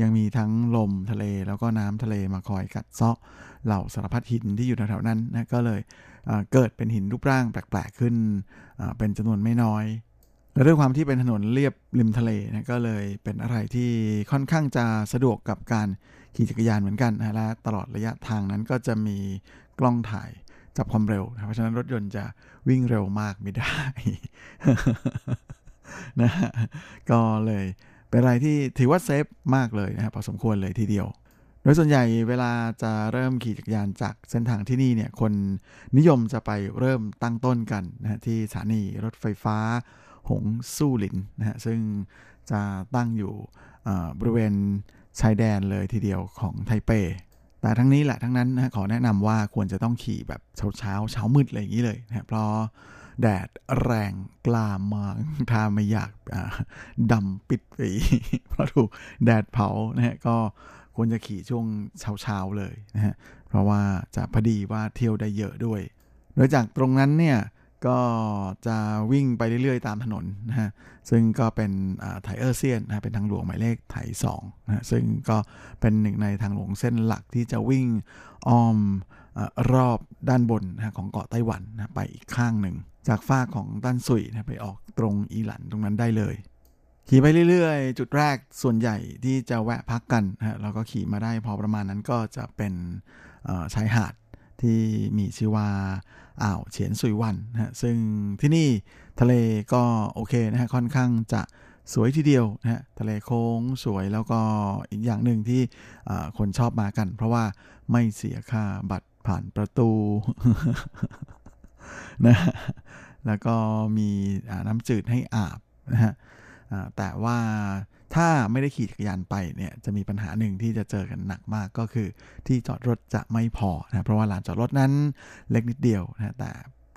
ยังมีทั้งลมทะเล แล้วก็น้ำทะเลมาคอยกัดเซาะเหล่าสารพัดหินที่อยู่แถวๆนั้นนะก็เลยเกิดเป็นหินรูปร่างแปลกๆขึ้นเป็นจำนวนไม่น้อยและด้วยความที่เป็นถนนเรียบริมทะเลนะก็เลยเป็นอะไรที่ค่อนข้างจะสะดวกกับการขี่จักรยานเหมือนกันนะและตลอดระยะทางนั้นก็จะมีกล้องถ่าย จับความเร็วนะเพราะฉะนั้นรถยนต์จะวิ่งเร็วมากไม่ได้นะก็เลยเป็นอะไรที่ถือว่าเซฟมากเลยนะครับพอสมควรเลยทีเดียว โดยส่วนใหญ่เวลาจะเริ่มขี่จักรยานจากเส้นทางที่นี่เนี่ยคนนิยมจะไปเริ่มตั้งต้นกันนะที่สถานีรถไฟฟ้าหงสู้หลินนะฮะซึ่งจะตั้งอยู่บริเวณชายแดนเลยทีเดียวของไทเป แต่ทั้งนี้แหละทั้งนั้นนะขอแนะนำว่าควรจะต้องขี่แบบเช้าเช้าเช้ามืดอะไรอย่างนี้เลยนะเพราะแดดแรงกล้ามากถ้าไม่อยากดำปิดปีเพราะถูกแดดเผานะฮะก็ควรจะขี่ช่วงเช้าเช้าเลยนะฮะเพราะว่าจะพอดีว่าเที่ยวได้เยอะด้วย โดยจากตรงนั้นเนี่ย ก็จะวิ่งไปเรื่อยๆ ตามถนนนะฮะ ซึ่งก็เป็นไถเออร์เซียนนะเป็นทางหลวงหมายเลขไถสองนะซึ่งก็เป็นหนึ่งในทางหลวงเส้นหลักที่จะวิ่งอ้อมอรอบด้านบนนะของเกาะไต้หวันนะไปอีกข้างหนึ่ง จากฝ้าของด้านสุยนะไปออกตรงอีหลันตรงนั้นได้เลยขี่ไปเรื่อยๆ จุดแรกส่วนใหญ่ที่จะแวะพักกันนะเราก็ขี่มาได้พอประมาณนั้นก็จะเป็นชายหาดที่มีชื่อว่า อ่าวเฉียนซุยวันนะฮะซึ่งที่นี่ทะเลก็โอเคนะฮะค่อนข้างจะสวยทีเดียวนะฮะทะเลโค้งสวยแล้วก็อีกอย่างหนึ่งที่คนชอบมากัน เพราะว่าไม่เสียค่าบัตรผ่านประตูนะแล้วก็มีน้ำจืดให้อาบนะฮะแต่ว่า ถ้าไม่ได้ขี่จักรยานไปเนี่ยจะมีปัญหาหนึ่งที่จะเจอกันหนักมากก็คือ ที่จอดรถจะไม่พอนะเพราะว่าลานจอดรถนั้นเล็กนิดเดียวนะแต่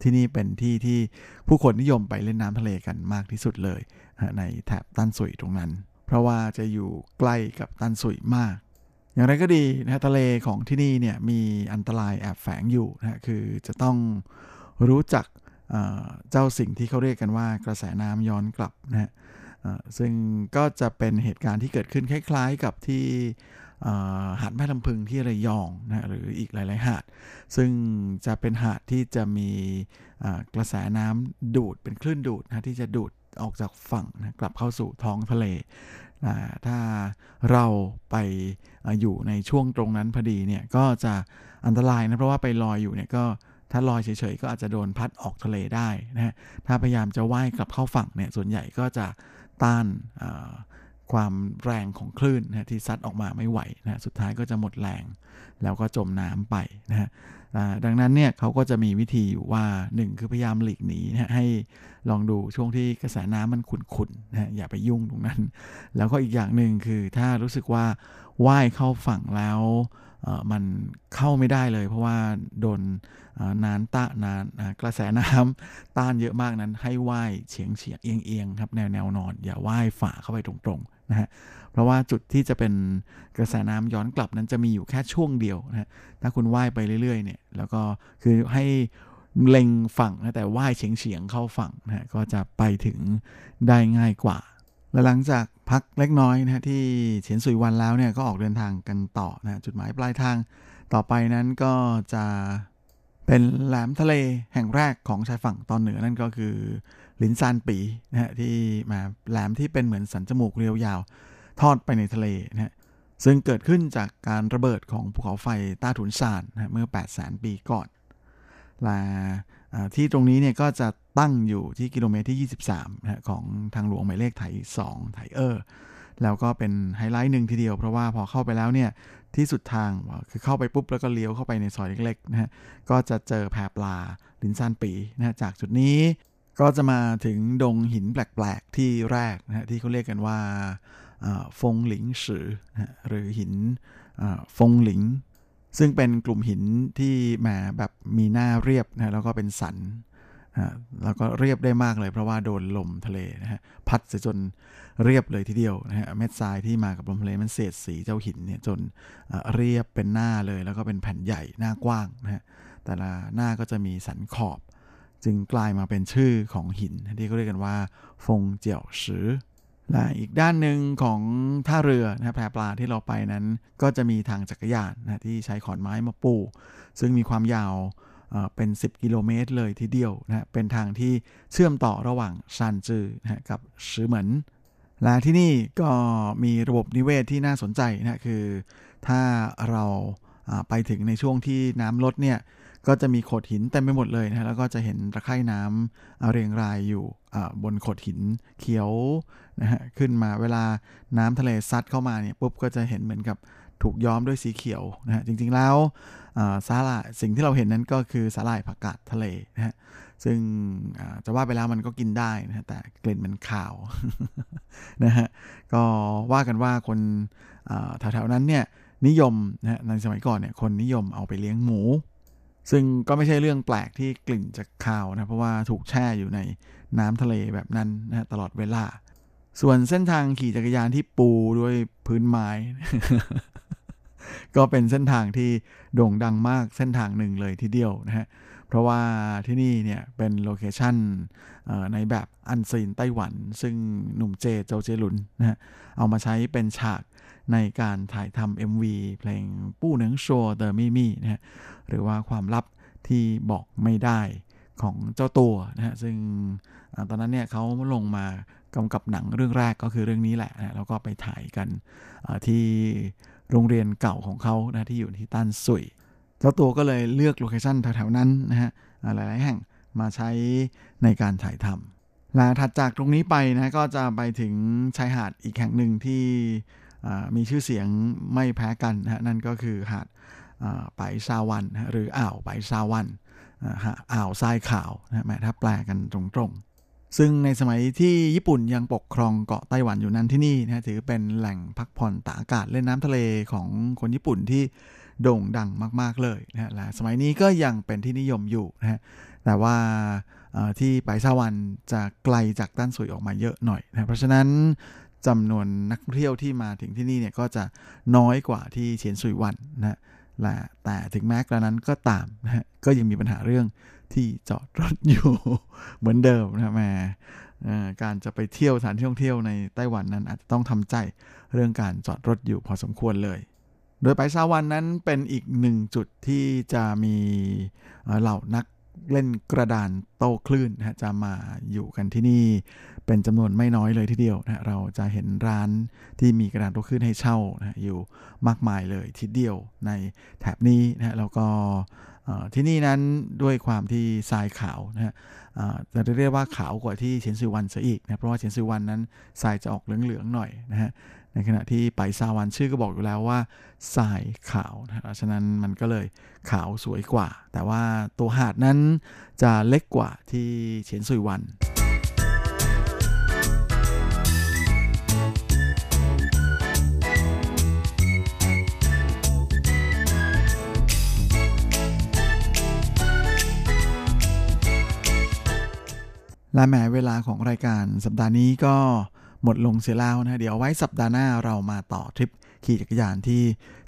ที่นี่เป็นที่ที่ผู้คนนิยมไปเล่นน้ำทะเลกันมากที่สุดเลยนะในแถบตันสุยตรงนั้น เพราะว่าจะอยู่ใกล้กับตันสุยมากอย่างไรก็ดีนะทะเลของที่นี่เนี่ยมีอันตรายแอบแฝงอยู่นะคือจะต้องรู้จักเจ้าสิ่งที่เขาเรียกกันว่ากระแสน้ำย้อนกลับนะฮะ ซึ่งก็จะเป็นเหตุการณ์ที่เกิดขึ้นคล้าย ๆ กับที่หาดแม่ลำพึงที่ระยองนะหรืออีกหลาย ๆ หาด ซึ่งจะเป็นหาดที่จะมีกระแสน้ำดูดเป็นคลื่นดูดนะที่จะดูดออกจากฝั่งนะกลับเข้าสู่ท้องทะเลนะถ้าเราไปออยู่ในช่วงตรงนั้นพอดีเนี่ยก็จะอันตรายนะเพราะว่าไปลอยอยู่เนี่ยก็ถ้าลอยเฉยๆก็อาจจะโดนพัดออกทะเลได้นะฮะถ้าพยายามจะว่ายกลับเข้าฝั่งเนี่ยส่วนใหญ่ก็จะ ต้านความแรงของคลื่นนะที่ซัดออกมาไม่ไหวนะสุดท้ายก็จะหมดแรง แล้วก็จมน้ำไปนะฮะดังนั้นเนี่ยเขาก็จะมีวิธีอยู่ว่า 1 คือพยายามหลีกหนีนะให้ลองดูช่วงที่กระแสน้ำมันขุ่นๆนะอย่าไปยุ่งตรงนั้น แล้วก็อีกอย่างหนึ่งคือถ้ารู้สึกว่าว่ายเข้าฝั่งแล้วมันเข้าไม่ได้เลย เพราะว่าโดน นานตะนานกระแสน้ำต้านเยอะมากนั้น ให้ว่ายเฉียงเฉียงเอียงเอียงครับแนวแนวนอน อย่าว่ายฝ่าเข้าไปตรงๆนะฮะเพราะว่าจุดที่จะเป็นกระแสน้ำย้อนกลับนั้นจะมีอยู่แค่ช่วงเดียวนะฮะถ้าคุณว่ายไปเรื่อยๆเนี่ยแล้วก็คือให้เล็งฝั่งนะแต่ว่ายเฉียงเฉียงเข้าฝั่งนะฮะก็จะไปถึงได้ง่ายกว่า และหลังจากพักเล็กน้อยนะที่เฉียนสุยวันแล้วเนี่ยก็ออกเดินทางกันต่อนะจุดหมายปลายทางต่อไปนั้นก็จะ เป็นแหลมทะเลแห่งแรกของชายฝั่งตอนเหนือนั่นก็คือลินซานปีนะฮะที่มาแหลมที่เป็นเหมือนสันจมูกเรียวยาว ทอดไปในทะเลนะฮะซึ่งเกิดขึ้นจากการระเบิดของภูเขาไฟต้าถุนซานนะเมื่อ 8 0 0 0 0 0ปีก่อนและที่ตรงนี้เนี่ยก็จะตั้งอยู่ที่กิโลเมตรที่ 23นะของทางหลวงหมายเลขไถ2ไถเออร์แล้วก็เป็นไฮไลท์หนึ่งทีเดียวเพราะว่าพอเข้าไปแล้วเนี่ย ที่สุดทางคือเข้าไปปุ๊บแล้วก็เลี้ยวเข้าไปในซอยเล็กๆนะฮะก็จะเจอแพปลาลินซานปีนะฮะจากจุดนี้ก็จะมาถึงดงหินแปลกๆที่แรกนะฮะที่เขาเรียกกันว่าฟงหลิงสือนะหรือหินฟงหลิง ซึ่งเป็นกลุ่มหินที่แหมแบบมีหน้าเรียบนะแล้วก็เป็นสัน แล้วก็เรียบได้มากเลยเพราะว่าโดนลมทะเลนะฮะพัดจนเรียบเลยทีเดียวนะฮะเม็ดทรายที่มากับลมทะเลมันเสียดสีเจ้าหินเนี่ยจนเรียบเป็นหน้าเลย แล้วก็เป็นแผ่นใหญ่หน้ากว้างนะฮะแต่ละหน้าก็จะมีสันขอบ จึงกลายมาเป็นชื่อของหินที่เขาเรียกกันว่า ฟงเจียวสือและอีกด้านหนึ่งของท่าเรือนะแพปลาที่เราไปนั้น ก็จะมีทางจักรยานนะที่ใช้ขอนไม้มาปูซึ่งมีความยาว เป็น 10 กิโลเมตรเลยทีเดียวนะเป็นทางที่เชื่อมต่อระหว่างซานจือนะกับชือเหมินและที่นี่ก็มีระบบนิเวศที่น่าสนใจนะคือถ้าเราไปถึงในช่วงที่น้ำลดเนี่ยก็จะมีโขดหินเต็มไปหมดเลยนะแล้วก็จะเห็นตะไคร่น้ำเรียงรายอยู่บนโขดหินเขียวนะฮะขึ้นมาเวลาน้ำทะเลซัดเข้ามาเนี่ยปุ๊บก็จะเห็นเหมือนกับถูกย้อมด้วยสีเขียวนะฮะจริงๆแล้ว สาหร่ายสิ่งที่เราเห็นนั้นก็คือสาหร่ายผักกาดทะเลนะฮะซึ่งจะว่าไปแล้วมันก็กินได้นะฮะแต่กลิ่นมันขาวนะฮะก็ว่ากันว่าคนแถวๆนั้นเนี่ยนิยมนะฮะในสมัยก่อนเนี่ยคนนิยมเอาไปเลี้ยงหมู ซึ่งก็ไม่ใช่เรื่องแปลกที่กลิ่นจะคาวนะเพราะว่าถูกแช่อยู่ในน้ำทะเลแบบนั้นนะตลอดเวลา ส่วนเส้นทางขี่จักรยานที่ปูด้วยพื้นไม้ ก็เป็นเส้นทางที่โด่งดังมากเส้นทางหนึ่งเลยทีเดียวนะฮะเพราะว่าที่นี่เนี่ยเป็น location ในแบบ unseen ไต้หวัน ซึ่งหนุ่มเจโจเจลุนนะฮะเอามาใช้เป็นฉากในการถ่ายทำ MV เพลงปู้เหนิงโชว์เดอร์มี่มี่นะฮะหรือว่าความลับที่บอกไม่ได้ของเจ้าตัวนะฮะซึ่งตอนนั้นเนี่ยเขาลงมากำกับหนังเรื่องแรกก็คือเรื่องนี้แหละนะแล้วก็ไปถ่ายกันที่ โรงเรียนเก่าของเขานะที่อยู่ที่ต้านสุยเจ้าตัวก็เลยเลือกโลเคชั่นแถวๆนั้นนะฮะหลายๆแห่งมาใช้ในการถ่ายทำและถัดจากตรงนี้ไปนะก็จะไปถึงชายหาดอีกแห่งหนึ่งที่มีชื่อเสียงไม่แพ้กันนะนั่นก็คือหาดไปซาวันหรืออ่าวไปซาวันอ่าวทรายขาวนะแม้ถ้าแปลกันตรงๆ ซึ่งในสมัยที่ญี่ปุ่นยังปกครองเกาะไต้หวันอยู่นั้นที่นี่นะถือเป็นแหล่งพักผ่อนตากอากาศเล่นน้ำทะเลของคนญี่ปุ่นที่โด่งดังมาก ๆ เลยนะและสมัยนี้ก็ยังเป็นที่นิยมอยู่นะแต่ว่าที่ไปซาวันจะไกลจากต้านสุยออกมาเยอะหน่อยนะเพราะฉะนั้นจำนวนนักท่องเที่ยวที่มาถึงที่นี่เนี่ยก็จะน้อยกว่าที่เฉียนสุยวันนะและแต่ถึงแม้กระนั้นก็ตามนะฮะก็ยังมีปัญหาเรื่อง ที่จอดรถอยู่ เหมือนเดิมนะแม่การจะไปเที่ยวสถานที่ท่องเที่ยวในไต้หวันนั้นอาจจะต้องทำใจเรื่องการจอดรถอยู่พอสมควรเลย โดยไปซาวันนั้นเป็นอีกหนึ่งจุดที่จะมีเหล่านักเล่นกระดานโต้คลื่นนะจะมาอยู่กันที่นี่ เป็นจำนวนไม่น้อยเลยทีเดียวนะเราจะเห็นร้านที่มีกระดานโต้คลื่นให้เช่านะอยู่มากมายเลยทีเดียวในแถบนี้นะแล้วก็ ที่นี่นั้นด้วยความที่ทรายขาวนะฮะจะเรียกว่าขาวกว่าที่เฉียนซือวันซะอีกนะเพราะว่าเฉียนซือวันนั้นทรายจะออกเหลืองๆหน่อยนะฮะในขณะที่ไปซาวันชื่อก็บอกอยู่แล้วว่าทรายขาวนะฉะนั้นมันก็เลยขาวสวยกว่า แต่ว่าตัวหาดนั้นจะเล็กกว่าที่เฉียนซุยวัน และแม้เวลาของรายการสัปดาห์นี้ก็หมดลงเสียแล้วนะเดี๋ยวไว้สัปดาห์หน้าเรามาต่อทริปขี่จักรยานที่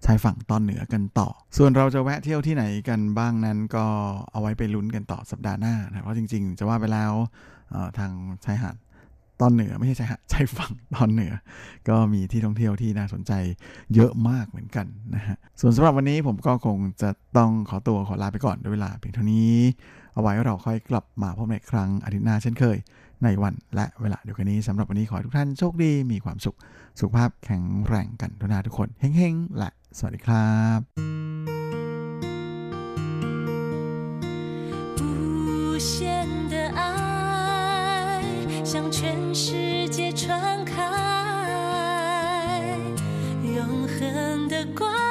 ชายฝั่งตอนเหนือกันต่อ ส่วนเราจะแวะเที่ยวที่ไหนกันบ้างนั้นก็เอาไว้ไปลุ้นกันต่อสัปดาห์หน้านะเพราะจริงๆ จะว่าไปแล้วทางชายหาดตอนเหนือไม่ใช่ชายหาดชายฝั่งตอนเหนือ ก็มีที่ท่องเที่ยวที่น่าสนใจเยอะมากเหมือนกันนะฮะส่วนสำหรับวันนี้ผมก็คงจะต้องขอตัวขอลาไปก่อนด้วยเวลาเพียงเท่านี้ เอาไว้เราค่อยกลับมาพบในครั้งอาทิตย์หน้าเช่นเคยในวันและเวลาเดียวกันนี้สำหรับวันนี้ขอให้ทุกท่านโชคดีมีความสุขสุขภาพแข็งแรงกันทุกนาทุกคนเฮ้งๆ และสวัสดีครับ不限的爱向全世界传开永恒的光